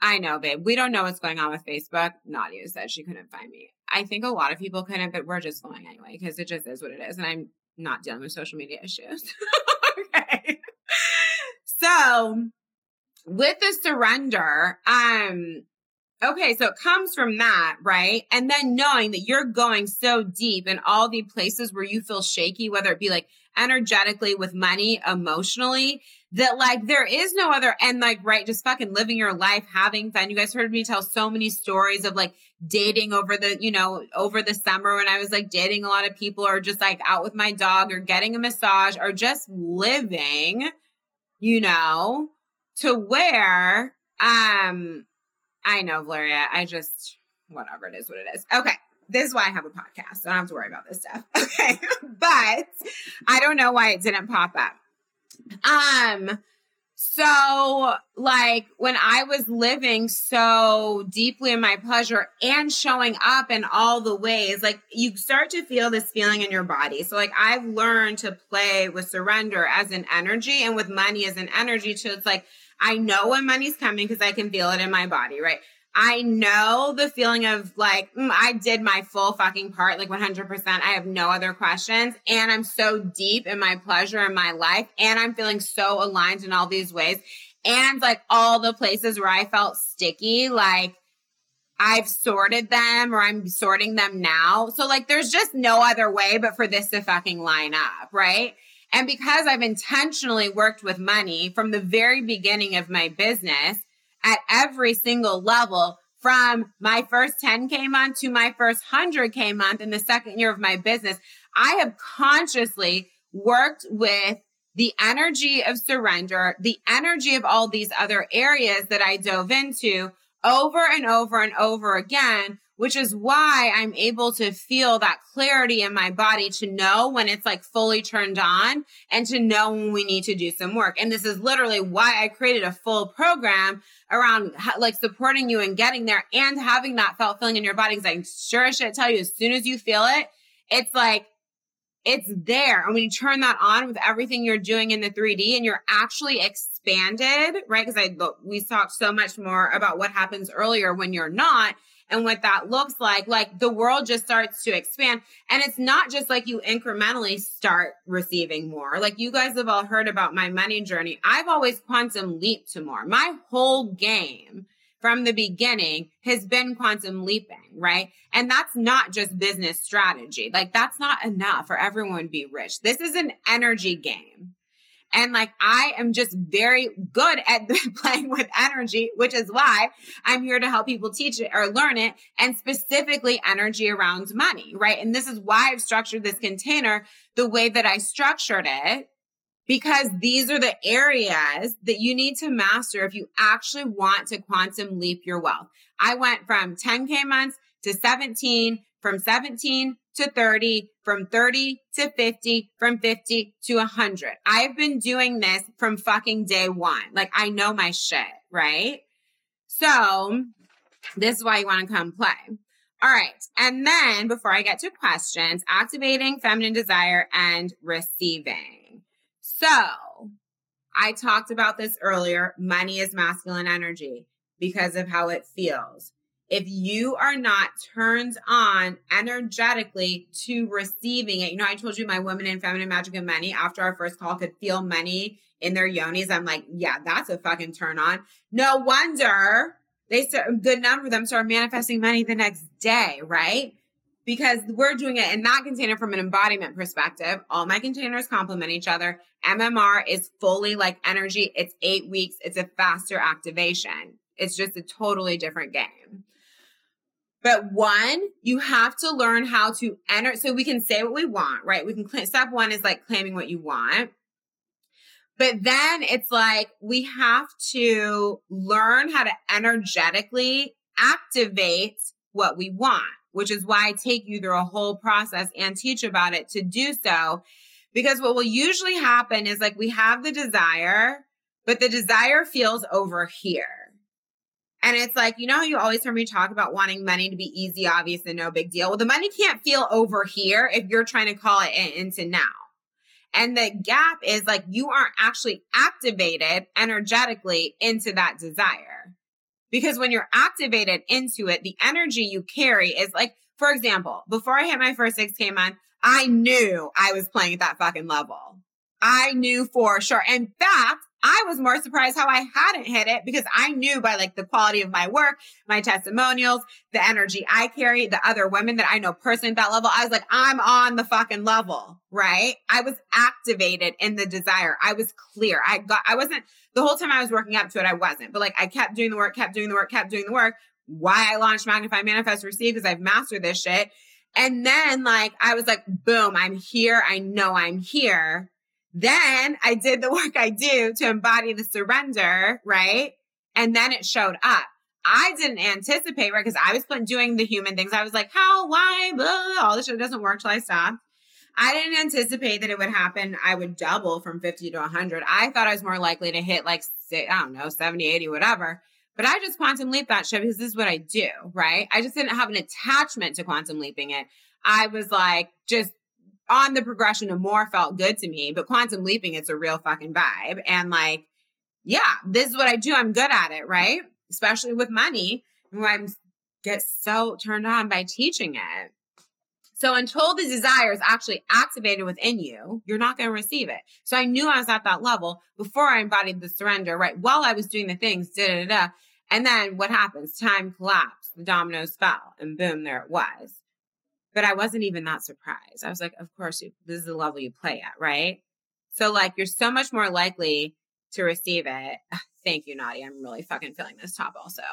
I know, babe. We don't know what's going on with Facebook. Nadia said she couldn't find me. I think a lot of people couldn't, but we're just going anyway because it just is what it is. And I'm not dealing with social media issues. okay. So with the surrender, um, okay, so it comes from that, right? And then knowing that you're going so deep in all the places where you feel shaky, whether it be like energetically with money, emotionally, that like there is no other and like right just fucking living your life having fun you guys heard me tell so many stories of like dating over the you know over the summer when i was like dating a lot of people or just like out with my dog or getting a massage or just living you know to where um i know Valeria i just whatever it is what it is okay this is why I have a podcast. I don't have to worry about this stuff. Okay. but I don't know why it didn't pop up. Um, so like when I was living so deeply in my pleasure and showing up in all the ways, like you start to feel this feeling in your body. So like I've learned to play with surrender as an energy and with money as an energy. So it's like, I know when money's coming because I can feel it in my body, right? I know the feeling of like, mm, I did my full fucking part, like 100%. I have no other questions. And I'm so deep in my pleasure in my life. And I'm feeling so aligned in all these ways. And like all the places where I felt sticky, like I've sorted them or I'm sorting them now. So like there's just no other way but for this to fucking line up, right? And because I've intentionally worked with money from the very beginning of my business, at every single level from my first 10K month to my first 100K month in the second year of my business. I have consciously worked with the energy of surrender, the energy of all these other areas that I dove into over and over and over again which is why I'm able to feel that clarity in my body to know when it's like fully turned on and to know when we need to do some work. And this is literally why I created a full program around like supporting you and getting there and having that felt feeling in your body. Cause I sure as shit tell you, as soon as you feel it, it's like, it's there. And when you turn that on with everything you're doing in the 3D and you're actually expanded, right? Cause I, we talked so much more about what happens earlier when you're not and what that looks like, like the world just starts to expand. And it's not just like you incrementally start receiving more. Like you guys have all heard about my money journey. I've always quantum leaped to more. My whole game from the beginning has been quantum leaping, right? And that's not just business strategy. Like that's not enough for everyone to be rich. This is an energy game. And like, I am just very good at playing with energy, which is why I'm here to help people teach it or learn it and specifically energy around money, right? And this is why I've structured this container the way that I structured it because these are the areas that you need to master if you actually want to quantum leap your wealth. I went from 10K months to 17, from 17 to 30, from 30 to 50, from 50 to 100. I've been doing this from fucking day one. Like I know my shit, right? So this is why you want to come play. All right. And then before I get to questions, activating feminine desire and receiving. So I talked about this earlier. Money is masculine energy because of how it feels if you are not turned on energetically to receiving it, you know, I told you my women in feminine magic and money after our first call could feel money in their yonis. I'm like, yeah, that's a fucking turn on. No wonder they start, a good number of them start manifesting money the next day, right? Because we're doing it in that container from an embodiment perspective. All my containers complement each other. MMR is fully like energy. It's eight weeks. It's a faster activation. It's just a totally different game. But one, you have to learn how to enter. So we can say what we want, right? We can claim, step one is like claiming what you want. But then it's like we have to learn how to energetically activate what we want, which is why I take you through a whole process and teach about it to do so. Because what will usually happen is like we have the desire, but the desire feels over here and it's like, you know, you always hear me talk about wanting money to be easy, obvious, and no big deal. Well, the money can't feel over here if you're trying to call it into now. And the gap is like you aren't actually activated energetically into that desire. Because when you're activated into it, the energy you carry is like, for example, before I hit my first 6K month, I knew I was playing at that fucking level. I knew for sure. In fact, I was more surprised how I hadn't hit it because I knew by like the quality of my work, my testimonials, the energy I carry, the other women that I know personally at that level. I was like, I'm on the fucking level, right? I was activated in the desire. I was clear. I got, I wasn't the whole time I was working up to it. I wasn't, but like I kept doing the work, kept doing the work, kept doing the work. Why I launched Magnify Manifest Receive because I've mastered this shit. And then like I was like, boom, I'm here. I know I'm here. Then I did the work I do to embody the surrender, right? And then it showed up. I didn't anticipate, right? Because I was doing the human things. I was like, how, why, blah, all this shit doesn't work till I stop. I didn't anticipate that it would happen. I would double from 50 to 100. I thought I was more likely to hit like, I don't know, 70, 80, whatever. But I just quantum leap that shit because this is what I do, right? I just didn't have an attachment to quantum leaping it. I was like, just on the progression of more felt good to me, but quantum leaping, it's a real fucking vibe. And like, yeah, this is what I do. I'm good at it, right? Especially with money. I get so turned on by teaching it. So until the desire is actually activated within you, you're not going to receive it. So I knew I was at that level before I embodied the surrender, right? While I was doing the things, da da da. And then what happens? Time collapsed, the dominoes fell, and boom, there it was. But I wasn't even that surprised. I was like, of course, you, this is the level you play at, right? So, like, you're so much more likely to receive it. Thank you, Naughty. I'm really fucking feeling this top also.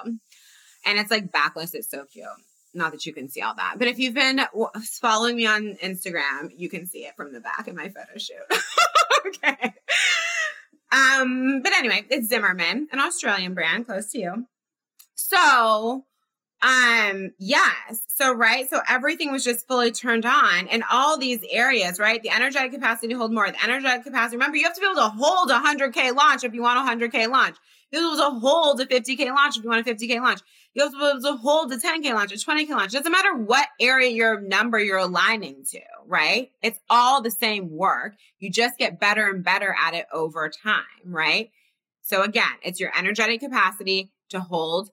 And it's like backless. It's so cute. Not that you can see all that, but if you've been following me on Instagram, you can see it from the back of my photo shoot. okay. Um, but anyway, it's Zimmermann, an Australian brand close to you. So um, yes. So, right. So everything was just fully turned on in all these areas, right? The energetic capacity to hold more, the energetic capacity. Remember, you have to be able to hold a 100K launch if you want a 100K launch. You able to hold a 50K launch if you want a 50K launch. You have to be able to hold a 10K launch, a 20K launch. Doesn't matter what area your number you're aligning to, right? It's all the same work. You just get better and better at it over time, right? So again, it's your energetic capacity to hold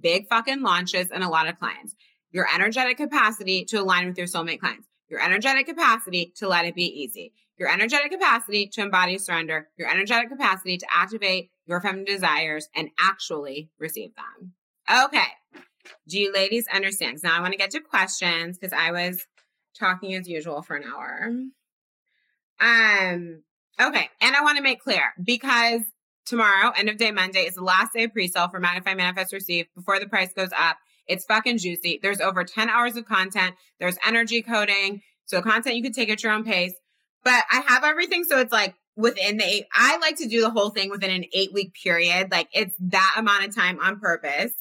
big fucking launches and a lot of clients. Your energetic capacity to align with your soulmate clients. Your energetic capacity to let it be easy. Your energetic capacity to embody surrender. Your energetic capacity to activate your feminine desires and actually receive them. Okay. Do you ladies understand? Now I want to get to questions because I was talking as usual for an hour. Um, okay. And I want to make clear because tomorrow, end of day Monday, is the last day of pre-sale for Magnify Manifest Receive before the price goes up. It's fucking juicy. There's over 10 hours of content. There's energy coding. So content you can take at your own pace. But I have everything. So it's like within the eight, I like to do the whole thing within an eight week period. Like it's that amount of time on purpose.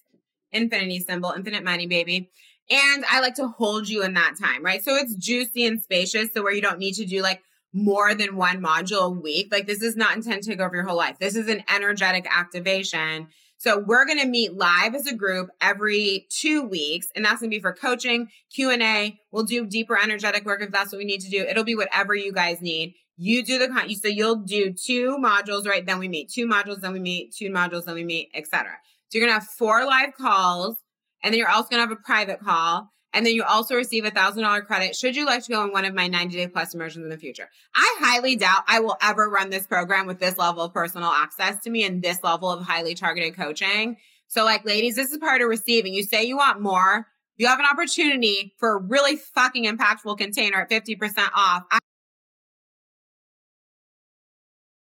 Infinity symbol, infinite money, baby. And I like to hold you in that time, right? So it's juicy and spacious. So where you don't need to do like more than one module a week. Like this is not intended to take over your whole life. This is an energetic activation. So we're going to meet live as a group every two weeks, and that's going to be for coaching, Q and A. We'll do deeper energetic work if that's what we need to do. It'll be whatever you guys need. You do the con. So you'll do two modules, right? Then we meet two modules, then we meet two modules, then we meet, etc. So you're going to have four live calls, and then you're also going to have a private call. And then you also receive a thousand dollar credit should you like to go in one of my 90 day plus immersions in the future. I highly doubt I will ever run this program with this level of personal access to me and this level of highly targeted coaching. So, like, ladies, this is part of receiving. You say you want more, you have an opportunity for a really fucking impactful container at 50% off.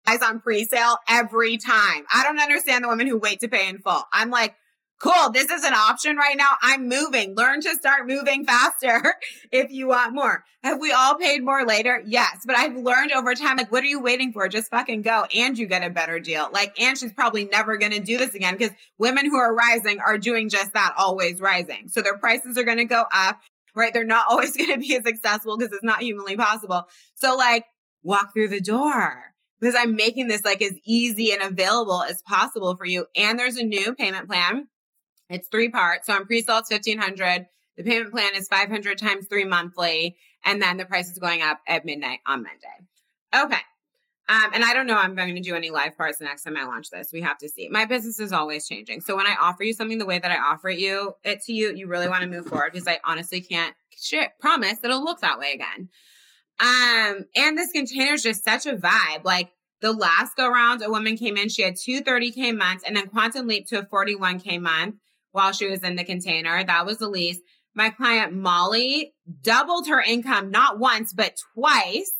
Guys on pre-sale every time. I don't understand the women who wait to pay in full. I'm like, cool, this is an option right now. I'm moving. Learn to start moving faster if you want more. Have we all paid more later? Yes. But I've learned over time, like, what are you waiting for? Just fucking go and you get a better deal. Like, and she's probably never going to do this again because women who are rising are doing just that, always rising. So their prices are going to go up, right? They're not always going to be as accessible because it's not humanly possible. So like, walk through the door because I'm making this like as easy and available as possible for you. And there's a new payment plan it's three parts. So on pre-sale, it's 1500. The payment plan is 500 times three monthly. And then the price is going up at midnight on Monday. Okay. Um, and I don't know I'm going to do any live parts the next time I launch this. We have to see. My business is always changing. So when I offer you something the way that I offer it you it to you, you really want to move forward because I honestly can't share, promise that it'll look that way again. Um, and this container is just such a vibe. Like the last go round, a woman came in, she had two 30K months and then quantum leap to a 41K month while she was in the container. That was the least. My client Molly doubled her income not once, but twice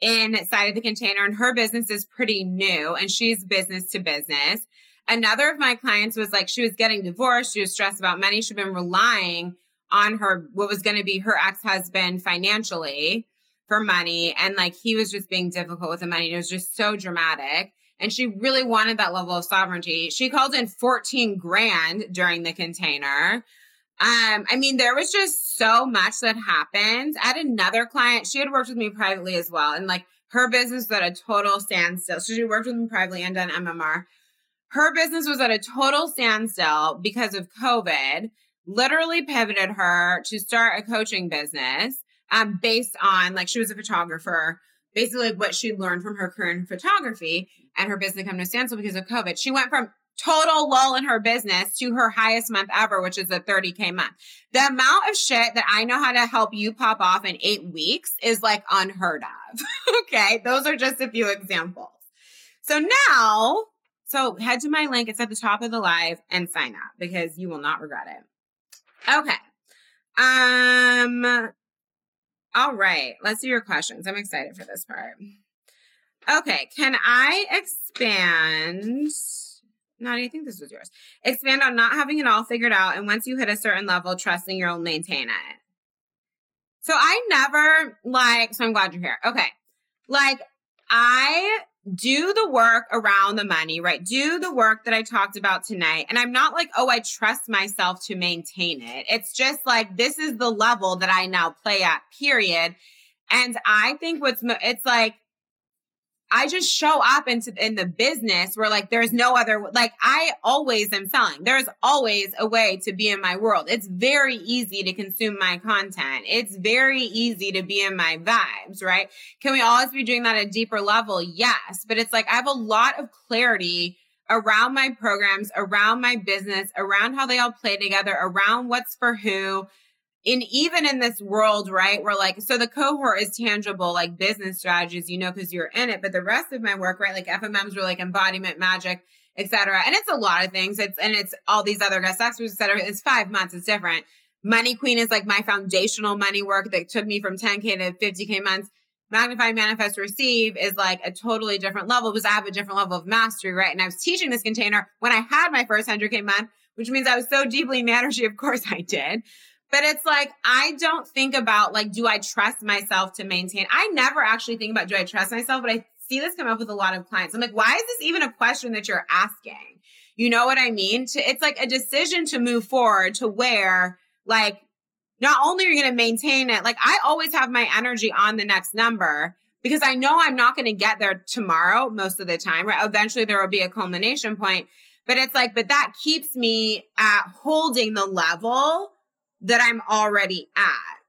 inside of the container. And her business is pretty new and she's business to business. Another of my clients was like, she was getting divorced. She was stressed about money. She'd been relying on her, what was going to be her ex husband financially for money. And like he was just being difficult with the money. It was just so dramatic and she really wanted that level of sovereignty. She called in 14 grand during the container. Um, I mean, there was just so much that happened. I had another client, she had worked with me privately as well. And like her business was at a total standstill. So she worked with me privately and done MMR. Her business was at a total standstill because of COVID, literally pivoted her to start a coaching business um, based on like she was a photographer basically like what she learned from her career in photography and her business come to standstill because of COVID. She went from total lull in her business to her highest month ever, which is a 30K month. The amount of shit that I know how to help you pop off in eight weeks is like unheard of. okay. Those are just a few examples. So now, so head to my link. It's at the top of the live and sign up because you will not regret it. Okay. Um, all right, let's do your questions. I'm excited for this part. Okay, can I expand? No, I think this was yours. Expand on not having it all figured out, and once you hit a certain level, trusting you'll maintain it. So I never like. So I'm glad you're here. Okay, like I do the work around the money, right? Do the work that I talked about tonight. And I'm not like, oh, I trust myself to maintain it. It's just like, this is the level that I now play at, period. And I think what's, it's like, I just show up into in the business where like there's no other like I always am selling. There's always a way to be in my world. It's very easy to consume my content. It's very easy to be in my vibes, right? Can we always be doing that at a deeper level? Yes, but it's like I have a lot of clarity around my programs, around my business, around how they all play together, around what's for who in even in this world, right? Where like, so the cohort is tangible, like business strategies, you know, because you're in it. But the rest of my work, right? Like FMMs were like embodiment, magic, etc. And it's a lot of things. It's and it's all these other guest experts, etc. It's five months. It's different. Money Queen is like my foundational money work that took me from 10k to 50k months. Magnify, manifest, receive is like a totally different level because I have a different level of mastery, right? And I was teaching this container when I had my first 100k month, which means I was so deeply in. Of course I did. But it's like, I don't think about like, do I trust myself to maintain? I never actually think about, do I trust myself? But I see this come up with a lot of clients. I'm like, why is this even a question that you're asking? You know what I mean? To, it's like a decision to move forward to where like not only are you going to maintain it, like I always have my energy on the next number because I know I'm not going to get there tomorrow most of the time, right? Eventually there will be a culmination point, but it's like, but that keeps me at holding the level that I'm already at.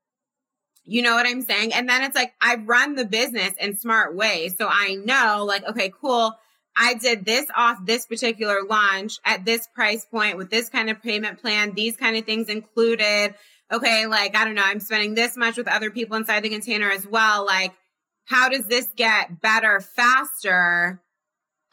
You know what I'm saying? And then it's like, I run the business in smart ways. So I know like, okay, cool. I did this off this particular launch at this price point with this kind of payment plan, these kind of things included. Okay, like, I don't know, I'm spending this much with other people inside the container as well. Like, how does this get better faster?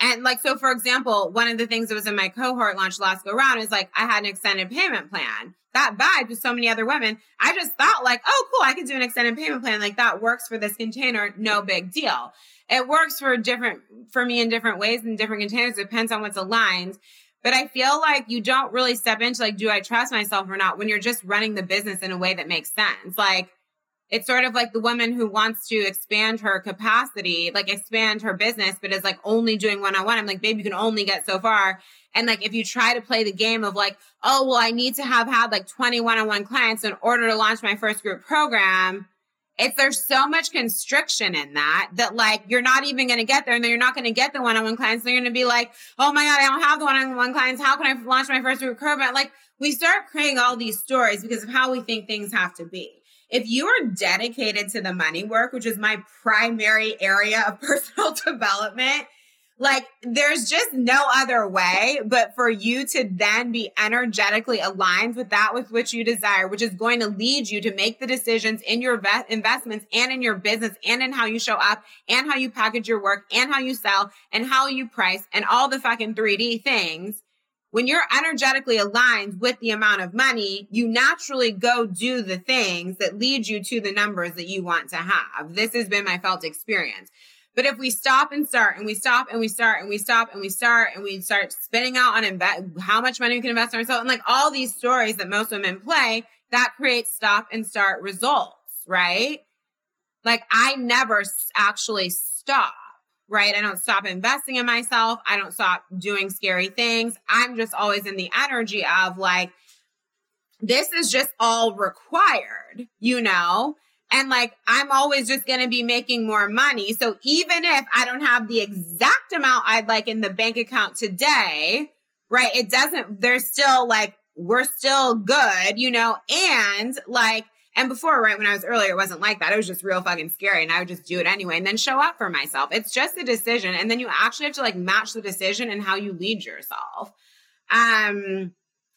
And like, so for example, one of the things that was in my cohort launch last go round is like, I had an extended payment plan that vibe with so many other women. I just thought like, oh, cool, I could do an extended payment plan. Like that works for this container. No big deal. It works for different, for me in different ways in different containers. It depends on what's aligned. But I feel like you don't really step into like, do I trust myself or not when you're just running the business in a way that makes sense? Like, it's sort of like the woman who wants to expand her capacity, like expand her business, but is like only doing one on one. I'm like, babe, you can only get so far. And like, if you try to play the game of like, oh, well, I need to have had like 20 one on one clients in order to launch my first group program, it's there's so much constriction in that that like you're not even going to get there and then you're not going to get the one-on-one clients. They're going to be like, oh my God, I don't have the one-on-one clients. How can I launch my first group program? Like we start creating all these stories because of how we think things have to be. If you are dedicated to the money work, which is my primary area of personal development, like there's just no other way but for you to then be energetically aligned with that with which you desire, which is going to lead you to make the decisions in your investments and in your business and in how you show up and how you package your work and how you sell and how you price and all the fucking 3D things. When you're energetically aligned with the amount of money, you naturally go do the things that lead you to the numbers that you want to have. This has been my felt experience. But if we stop and start and we stop and we start and we stop and we start and we start spinning out on invest how much money we can invest in ourselves and like all these stories that most women play, that creates stop and start results, right? Like I never actually stop, right? I don't stop investing in myself. I don't stop doing scary things. I'm just always in the energy of like, this is just all required, you know? And like, I'm always just going to be making more money. So even if I don't have the exact amount I'd like in the bank account today, right? It doesn't, there's still like, we're still good, you know? And like, and before, right, when I was earlier, it wasn't like that. It was just real fucking scary. And I would just do it anyway and then show up for myself. It's just a decision. And then you actually have to like match the decision and how you lead yourself. Um,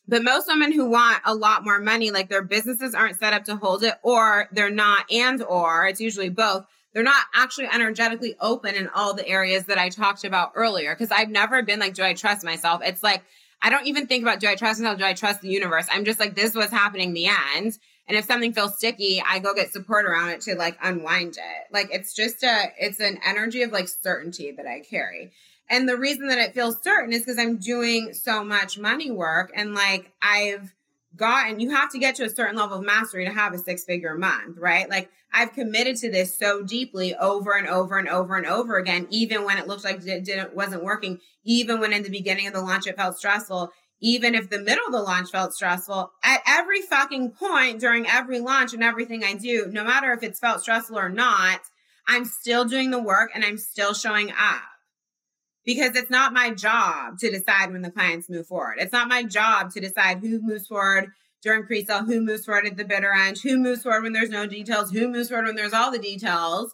but most women who want a lot more money, like their businesses aren't set up to hold it, or they're not, and or it's usually both. They're not actually energetically open in all the areas that I talked about earlier. Cause I've never been like, do I trust myself? It's like, I don't even think about, do I trust myself? Do I trust the universe? I'm just like, this is what's happening the end. And if something feels sticky, I go get support around it to like unwind it. Like it's just a, it's an energy of like certainty that I carry. And the reason that it feels certain is because I'm doing so much money work and like I've gotten, you have to get to a certain level of mastery to have a six figure month, right? Like I've committed to this so deeply over and over and over and over again, even when it looked like it didn't, wasn't working, even when in the beginning of the launch it felt stressful, even if the middle of the launch felt stressful, at every fucking point during every launch and everything I do, no matter if it's felt stressful or not, I'm still doing the work and I'm still showing up because it's not my job to decide when the clients move forward. It's not my job to decide who moves forward during pre-sale, who moves forward at the bitter end, who moves forward when there's no details, who moves forward when there's all the details.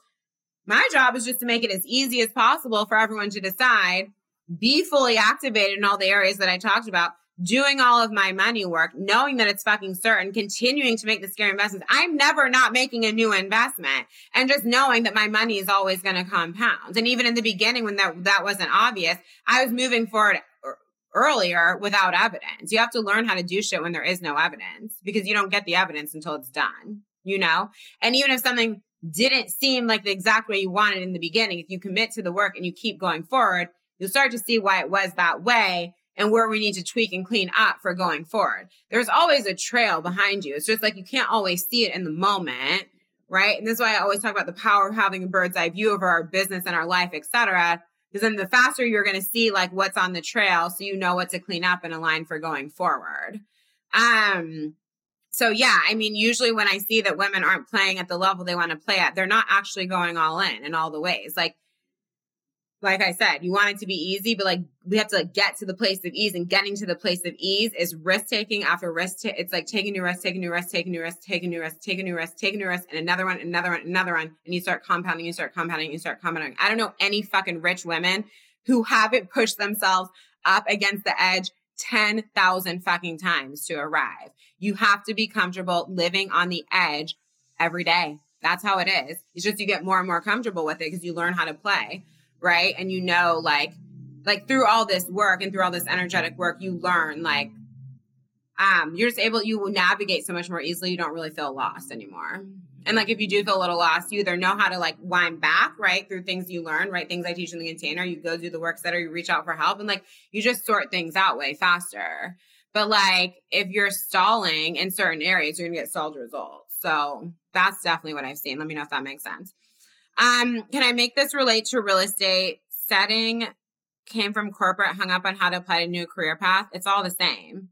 My job is just to make it as easy as possible for everyone to decide, be fully activated in all the areas that I talked about, doing all of my money work, knowing that it's fucking certain, continuing to make the scary investments. I'm never not making a new investment and just knowing that my money is always going to compound. And even in the beginning, when that, that wasn't obvious, I was moving forward er, earlier without evidence. You have to learn how to do shit when there is no evidence because you don't get the evidence until it's done, you know? And even if something didn't seem like the exact way you wanted in the beginning, if you commit to the work and you keep going forward, you'll start to see why it was that way and where we need to tweak and clean up for going forward. There's always a trail behind you. It's just like you can't always see it in the moment, right? And this is why I always talk about the power of having a bird's eye view over our business and our life, etc. Because then the faster you're going to see like what's on the trail, so you know what to clean up and align for going forward. Um, so yeah, I mean, usually when I see that women aren't playing at the level they want to play at, they're not actually going all in in all the ways. Like, like I said, you want it to be easy, but like we have to like get to the place of ease and getting to the place of ease is risk taking after risk. Ta- it's like taking new rest, taking new rest, taking new rest, taking new rest, taking new rest, taking new rest, and another one, another one, another one. And you start compounding, you start compounding, you start compounding. I don't know any fucking rich women who haven't pushed themselves up against the edge 10,000 fucking times to arrive. You have to be comfortable living on the edge every day. That's how it is. It's just you get more and more comfortable with it because you learn how to play, right? And you know, like, like through all this work and through all this energetic work, you learn like, um, you're just able, you navigate so much more easily. You don't really feel lost anymore. And like if you do feel a little lost, you either know how to like wind back, right, through things you learn, right? Things I teach in the container, you go do the work center, you reach out for help, and like you just sort things out way faster. But like if you're stalling in certain areas, you're gonna get stalled results. So that's definitely what I've seen. Let me know if that makes sense. Um, can I make this relate to real estate? Setting came from corporate, hung up on how to apply to new career path. It's all the same.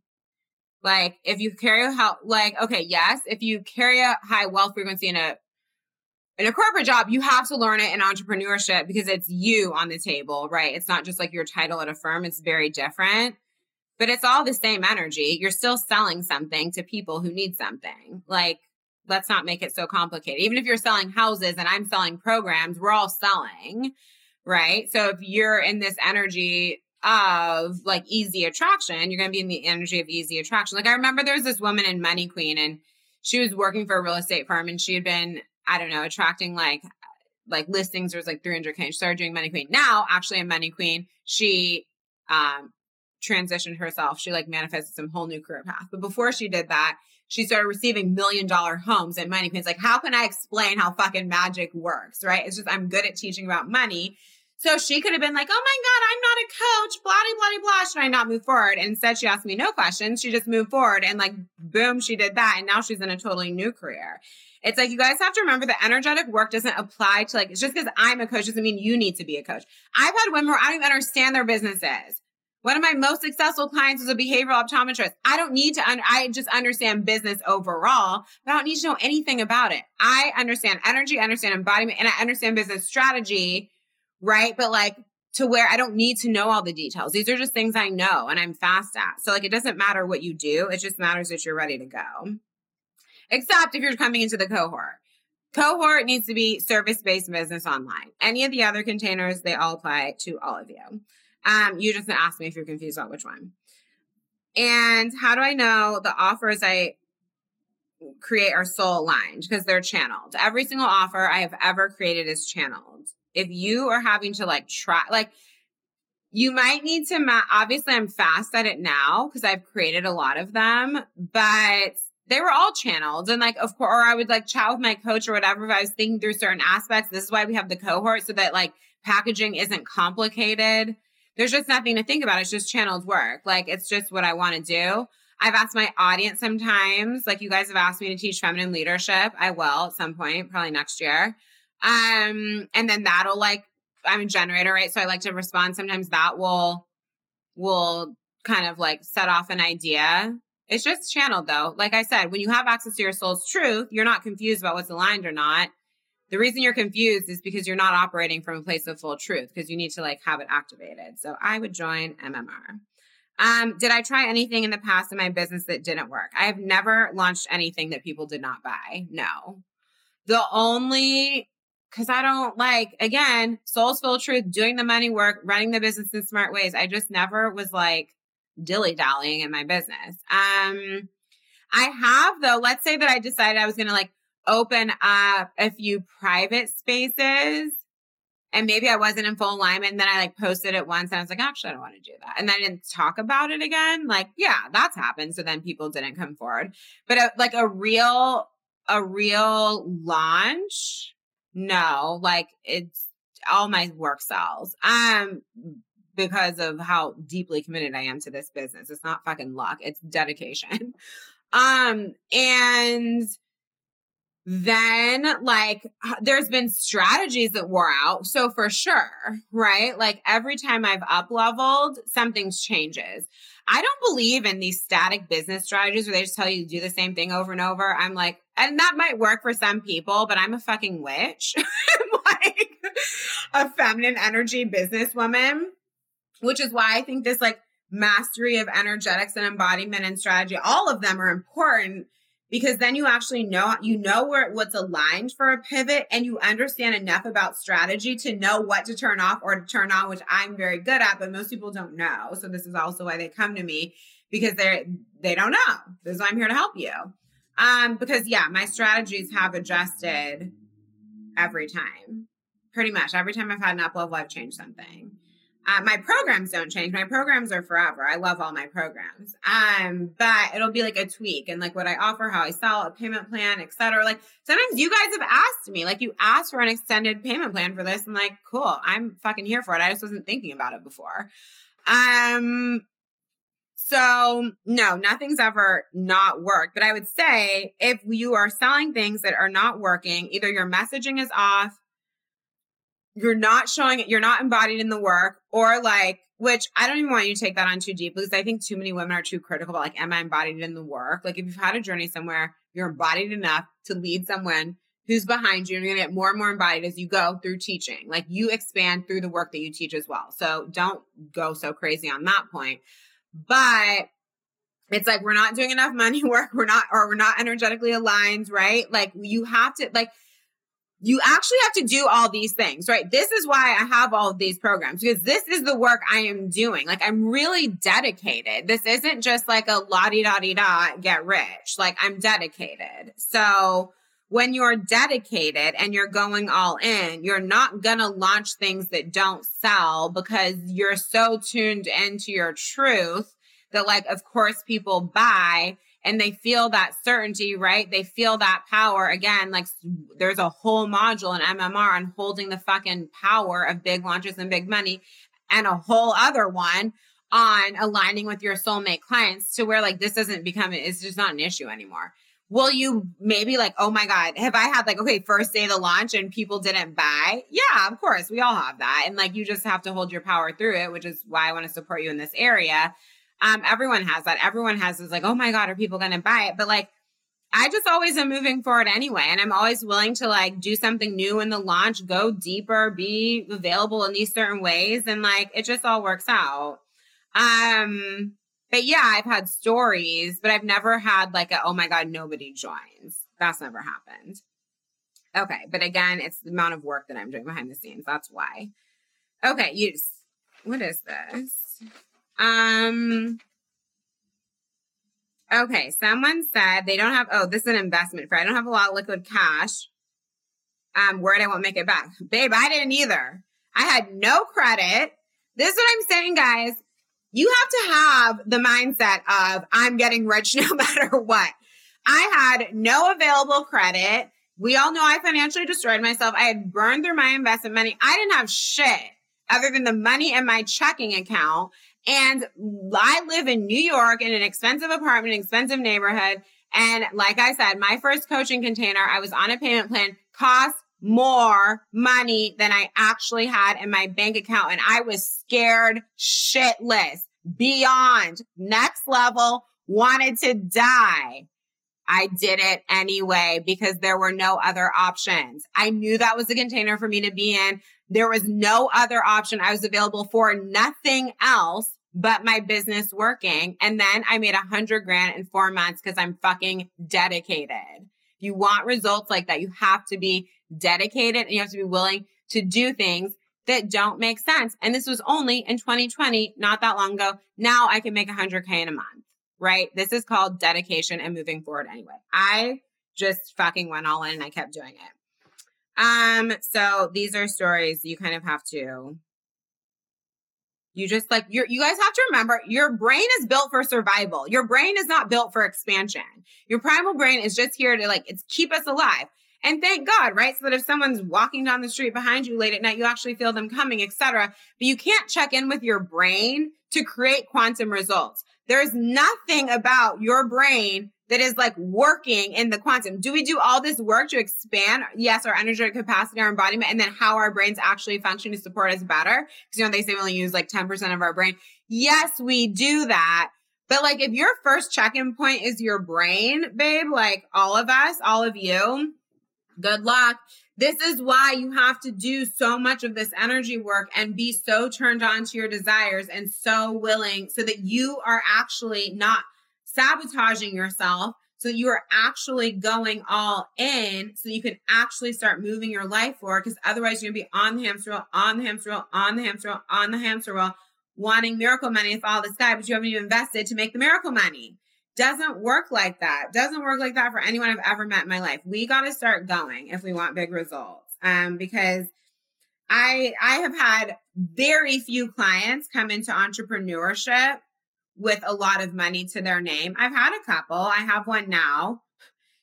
Like if you carry a how like okay, yes, if you carry a high wealth frequency in a in a corporate job, you have to learn it in entrepreneurship because it's you on the table, right? It's not just like your title at a firm, it's very different. But it's all the same energy. You're still selling something to people who need something. Like let's not make it so complicated. Even if you're selling houses and I'm selling programs, we're all selling, right? So if you're in this energy of like easy attraction, you're going to be in the energy of easy attraction. Like I remember there was this woman in Money Queen and she was working for a real estate firm and she had been, I don't know, attracting like like listings. There was like 300k. She started doing Money Queen. Now, actually, in Money Queen, she um transitioned herself. She like manifested some whole new career path. But before she did that, she started receiving million dollar homes and Money Queen. It's like, how can I explain how fucking magic works? Right? It's just I'm good at teaching about money. So she could have been like, oh my God, I'm not a coach, blah, blah, blah. Should I not move forward? And instead, she asked me no questions. She just moved forward and like, boom, she did that. And now she's in a totally new career. It's like you guys have to remember that energetic work doesn't apply to like, it's just because I'm a coach doesn't mean you need to be a coach. I've had women where I don't even understand their businesses. One of my most successful clients was a behavioral optometrist. I don't need to, un- I just understand business overall, but I don't need to know anything about it. I understand energy, I understand embodiment, and I understand business strategy right? But like to where I don't need to know all the details. These are just things I know and I'm fast at. So like it doesn't matter what you do, it just matters that you're ready to go. Except if you're coming into the cohort. Cohort needs to be service based business online. Any of the other containers, they all apply to all of you. Um, you just ask me if you're confused about which one. And how do I know the offers I create are soul aligned? Because they're channeled. Every single offer I have ever created is channeled if you are having to like try, like, you might need to, ma- obviously, I'm fast at it now because I've created a lot of them, but they were all channeled. And like, of course, or I would like chat with my coach or whatever if I was thinking through certain aspects. This is why we have the cohort so that like packaging isn't complicated. There's just nothing to think about. It's just channeled work. Like, it's just what I want to do. I've asked my audience sometimes, like you guys have asked me to teach feminine leadership. I will at some point, probably next year. Um, and then that'll like, I'm a generator, right? So I like to respond. Sometimes that will, will kind of like set off an idea. It's just channeled though. Like I said, when you have access to your soul's truth, you're not confused about what's aligned or not. The reason you're confused is because you're not operating from a place of full truth because you need to like have it activated. So I would join MMR. Um, did I try anything in the past in my business that didn't work? I have never launched anything that people did not buy. No. The only because I don't like, again, soul's full truth, doing the money work, running the business in smart ways. I just never was like dilly dallying in my business. Um, I have though, let's say that I decided I was going to like open up a few private spaces and maybe I wasn't in full alignment. Then I like posted it once and I was like, actually, I don't want to do that. And then I didn't talk about it again. Like, yeah, that's happened. So then people didn't come forward. But a, like a real, a real launch no, like it's all my work sells. Um, because of how deeply committed I am to this business. It's not fucking luck, it's dedication. um, and then like there's been strategies that wore out. So for sure, right? Like every time I've up leveled, something changes. I don't believe in these static business strategies where they just tell you to do the same thing over and over. I'm like, and that might work for some people, but I'm a fucking witch. like a feminine energy businesswoman, which is why I think this like mastery of energetics and embodiment and strategy, all of them are important because then you actually know you know where what's aligned for a pivot and you understand enough about strategy to know what to turn off or to turn on which i'm very good at but most people don't know. So this is also why they come to me because they're they don't know. This is why i'm here to help you um because yeah my strategies have adjusted every time pretty much every time i've had an up level i've changed something uh, my programs don't change. My programs are forever. I love all my programs. Um, but it'll be like a tweak and like what I offer, how I sell, a payment plan, etc. Like sometimes you guys have asked me, like you asked for an extended payment plan for this. I'm like, cool, I'm fucking here for it. I just wasn't thinking about it before. Um, so no, nothing's ever not worked. But I would say if you are selling things that are not working, either your messaging is off, you're not showing it, you're not embodied in the work, or like, which I don't even want you to take that on too deep because I think too many women are too critical about like, am I embodied in the work? Like, if you've had a journey somewhere, you're embodied enough to lead someone who's behind you, and you're gonna get more and more embodied as you go through teaching. Like, you expand through the work that you teach as well. So don't go so crazy on that point. But it's like we're not doing enough money work, we're not, or we're not energetically aligned, right? Like, you have to, like, you actually have to do all these things, right? This is why I have all of these programs because this is the work I am doing. Like I'm really dedicated. This isn't just like a la di da di da get rich. Like I'm dedicated. So when you're dedicated and you're going all in, you're not going to launch things that don't sell because you're so tuned into your truth that like, of course people buy and they feel that certainty, right? They feel that power. Again, like there's a whole module in MMR on holding the fucking power of big launches and big money, and a whole other one on aligning with your soulmate clients to where like this doesn't become it's just not an issue anymore. Will you maybe like, oh my God, have I had like, okay, first day of the launch and people didn't buy? Yeah, of course, we all have that. And like, you just have to hold your power through it, which is why I want to support you in this area. Um, everyone has that. Everyone has is like, oh my God, are people going to buy it? But like, I just always am moving forward anyway. And I'm always willing to like do something new in the launch, go deeper, be available in these certain ways. And like, it just all works out. Um, but yeah, I've had stories, but I've never had like a, oh my God, nobody joins. That's never happened. Okay. But again, it's the amount of work that I'm doing behind the scenes. That's why. Okay. You, what is this? Um, okay. Someone said they don't have, oh, this is an investment for, I don't have a lot of liquid cash. Um, worried I won't make it back. Babe, I didn't either. I had no credit. This is what I'm saying, guys. You have to have the mindset of I'm getting rich no matter what. I had no available credit. We all know I financially destroyed myself. I had burned through my investment money. I didn't have shit other than the money in my checking account. And I live in New York in an expensive apartment, expensive neighborhood. And like I said, my first coaching container, I was on a payment plan, cost more money than I actually had in my bank account. And I was scared shitless beyond next level, wanted to die. I did it anyway because there were no other options. I knew that was the container for me to be in. There was no other option. I was available for nothing else but my business working. And then I made a hundred grand in four months because I'm fucking dedicated. If you want results like that, you have to be dedicated and you have to be willing to do things that don't make sense. And this was only in 2020, not that long ago. Now I can make hundred K in a month, right? This is called dedication and moving forward anyway. I just fucking went all in and I kept doing it. Um, so these are stories you kind of have to you just like you you guys have to remember your brain is built for survival. Your brain is not built for expansion. Your primal brain is just here to like it's keep us alive. And thank God, right? So that if someone's walking down the street behind you late at night, you actually feel them coming, etc. But you can't check in with your brain to create quantum results. There's nothing about your brain that is like working in the quantum. Do we do all this work to expand, yes, our energetic capacity, our embodiment, and then how our brains actually function to support us better? Because, you know, they say we only use like 10% of our brain. Yes, we do that. But like, if your first check-in point is your brain, babe, like all of us, all of you, good luck. This is why you have to do so much of this energy work and be so turned on to your desires and so willing so that you are actually not sabotaging yourself so you are actually going all in so you can actually start moving your life forward because otherwise you're gonna be on the hamster wheel, on the hamster wheel, on the hamster wheel, on the hamster wheel, wanting miracle money to fall the sky, but you haven't even invested to make the miracle money. Doesn't work like that. Doesn't work like that for anyone I've ever met in my life. We got to start going if we want big results. Um, because I I have had very few clients come into entrepreneurship with a lot of money to their name. I've had a couple. I have one now.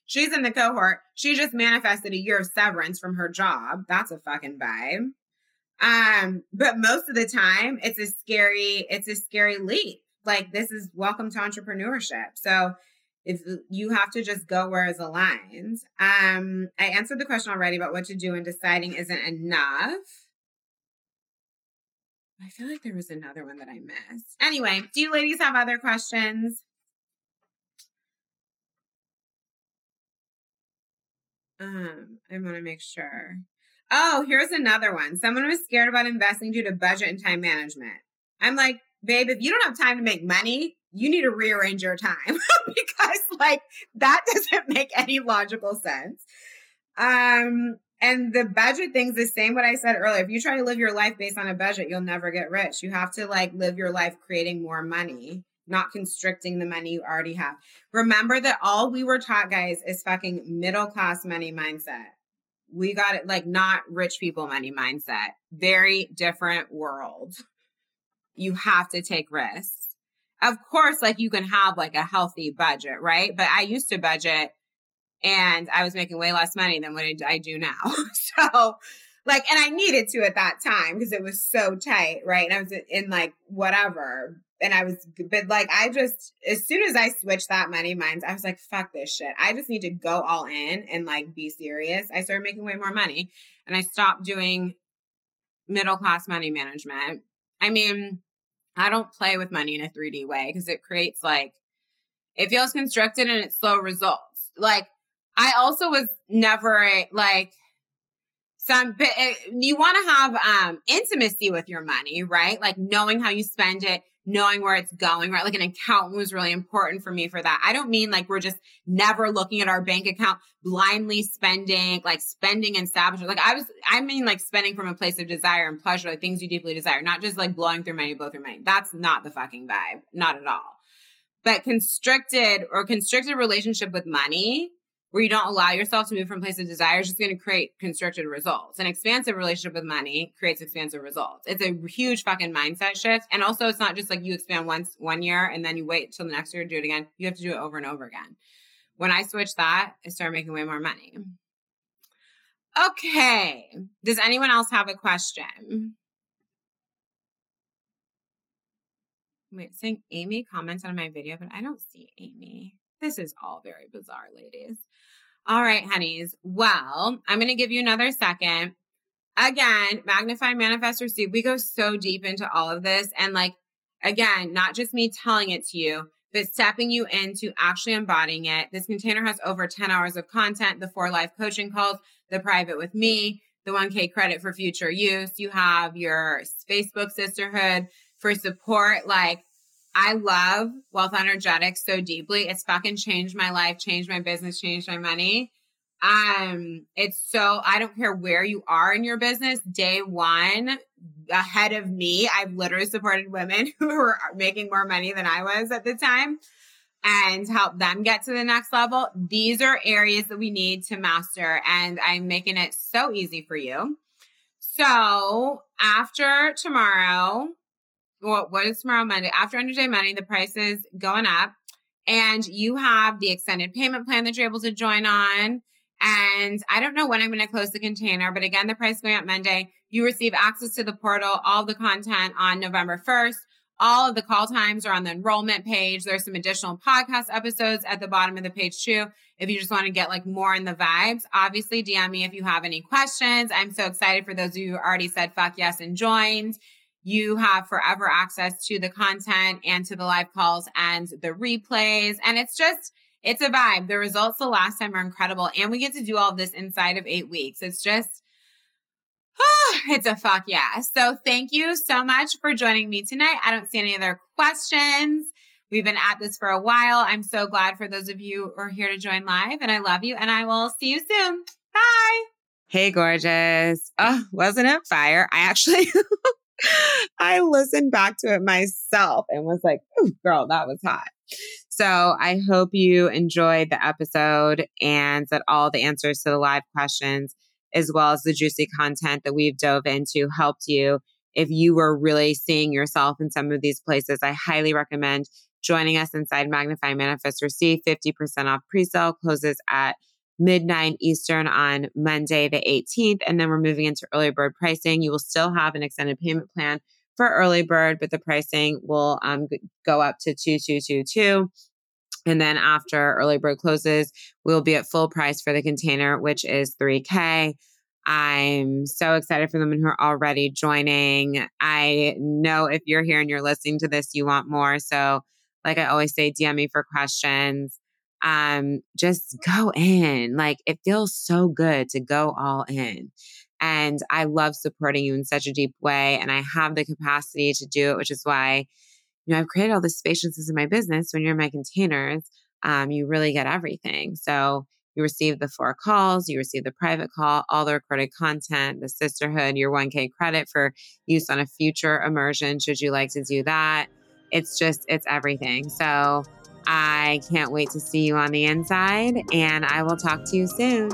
She's in the cohort. She just manifested a year of severance from her job. That's a fucking vibe. Um, but most of the time it's a scary, it's a scary leap. Like this is welcome to entrepreneurship. So if you have to just go where it's aligned. Um, I answered the question already about what to do and deciding isn't enough. I feel like there was another one that I missed. Anyway, do you ladies have other questions? Um, I want to make sure. Oh, here's another one. Someone was scared about investing due to budget and time management. I'm like, babe, if you don't have time to make money, you need to rearrange your time because like that doesn't make any logical sense. Um, and the budget thing's the same what I said earlier. If you try to live your life based on a budget, you'll never get rich. You have to like live your life creating more money, not constricting the money you already have. Remember that all we were taught, guys, is fucking middle class money mindset. We got it like not rich people money mindset. Very different world. You have to take risks. Of course, like you can have like a healthy budget, right? But I used to budget and I was making way less money than what I do now. so, like, and I needed to at that time because it was so tight, right? And I was in like whatever. And I was, but like, I just, as soon as I switched that money minds, I was like, fuck this shit. I just need to go all in and like be serious. I started making way more money and I stopped doing middle class money management. I mean, I don't play with money in a 3D way because it creates like, it feels constructed and it's slow results. Like, I also was never like some but it, you want to have um intimacy with your money, right? Like knowing how you spend it, knowing where it's going, right? Like an accountant was really important for me for that. I don't mean like we're just never looking at our bank account, blindly spending, like spending and sabotaging. Like I was, I mean like spending from a place of desire and pleasure, like things you deeply desire, not just like blowing through money, blow through money. That's not the fucking vibe. Not at all. But constricted or constricted relationship with money where you don't allow yourself to move from place of desire is just going to create constricted results. An expansive relationship with money creates expansive results. It's a huge fucking mindset shift. And also it's not just like you expand once one year and then you wait till the next year to do it again. You have to do it over and over again. When I switched that, I started making way more money. Okay. Does anyone else have a question? Wait, saying Amy comments on my video, but I don't see Amy. This is all very bizarre, ladies. All right, honeys. Well, I'm going to give you another second. Again, magnify, manifest, receive. We go so deep into all of this. And like, again, not just me telling it to you, but stepping you into actually embodying it. This container has over 10 hours of content, the four live coaching calls, the private with me, the 1K credit for future use. You have your Facebook sisterhood for support. Like, I love wealth energetics so deeply. It's fucking changed my life, changed my business, changed my money. Um, it's so I don't care where you are in your business. Day one, ahead of me, I've literally supported women who were making more money than I was at the time and help them get to the next level. These are areas that we need to master, and I'm making it so easy for you. So after tomorrow, well, what is tomorrow Monday? After Under Day Money, the price is going up. And you have the extended payment plan that you're able to join on. And I don't know when I'm going to close the container, but again, the price going up Monday. You receive access to the portal, all the content on November 1st. All of the call times are on the enrollment page. There's some additional podcast episodes at the bottom of the page too. If you just want to get like more in the vibes, obviously DM me if you have any questions. I'm so excited for those of you who already said fuck yes and joined. You have forever access to the content and to the live calls and the replays. And it's just, it's a vibe. The results the last time are incredible. And we get to do all this inside of eight weeks. It's just, Oh, it's a fuck yeah. So thank you so much for joining me tonight. I don't see any other questions. We've been at this for a while. I'm so glad for those of you who are here to join live and I love you and I will see you soon. Bye. Hey, gorgeous. Oh, wasn't it fire? I actually, I listened back to it myself and was like, girl, that was hot. So I hope you enjoyed the episode and that all the answers to the live questions as well as the juicy content that we've dove into helped you. If you were really seeing yourself in some of these places, I highly recommend joining us inside Magnify Manifest Receive 50% off pre-sale closes at midnight Eastern on Monday, the 18th. And then we're moving into early bird pricing. You will still have an extended payment plan for early bird, but the pricing will um, go up to 2222. And then after early bird closes, we'll be at full price for the container, which is 3K. I'm so excited for the and who are already joining. I know if you're here and you're listening to this, you want more. So, like I always say, DM me for questions. Um, just go in. Like it feels so good to go all in. And I love supporting you in such a deep way. And I have the capacity to do it, which is why you know, I've created all this spaciousness in my business. When you're in my containers, um, you really get everything. So you receive the four calls, you receive the private call, all the recorded content, the sisterhood, your 1K credit for use on a future immersion, should you like to do that. It's just, it's everything. So I can't wait to see you on the inside, and I will talk to you soon.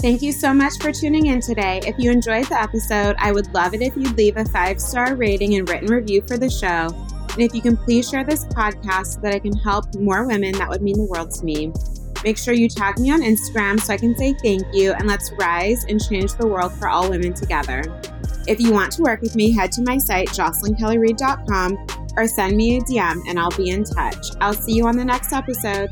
Thank you so much for tuning in today. If you enjoyed the episode, I would love it if you'd leave a five star rating and written review for the show. And if you can please share this podcast so that I can help more women, that would mean the world to me. Make sure you tag me on Instagram so I can say thank you and let's rise and change the world for all women together. If you want to work with me, head to my site, jocelynkellyreid.com, or send me a DM and I'll be in touch. I'll see you on the next episode.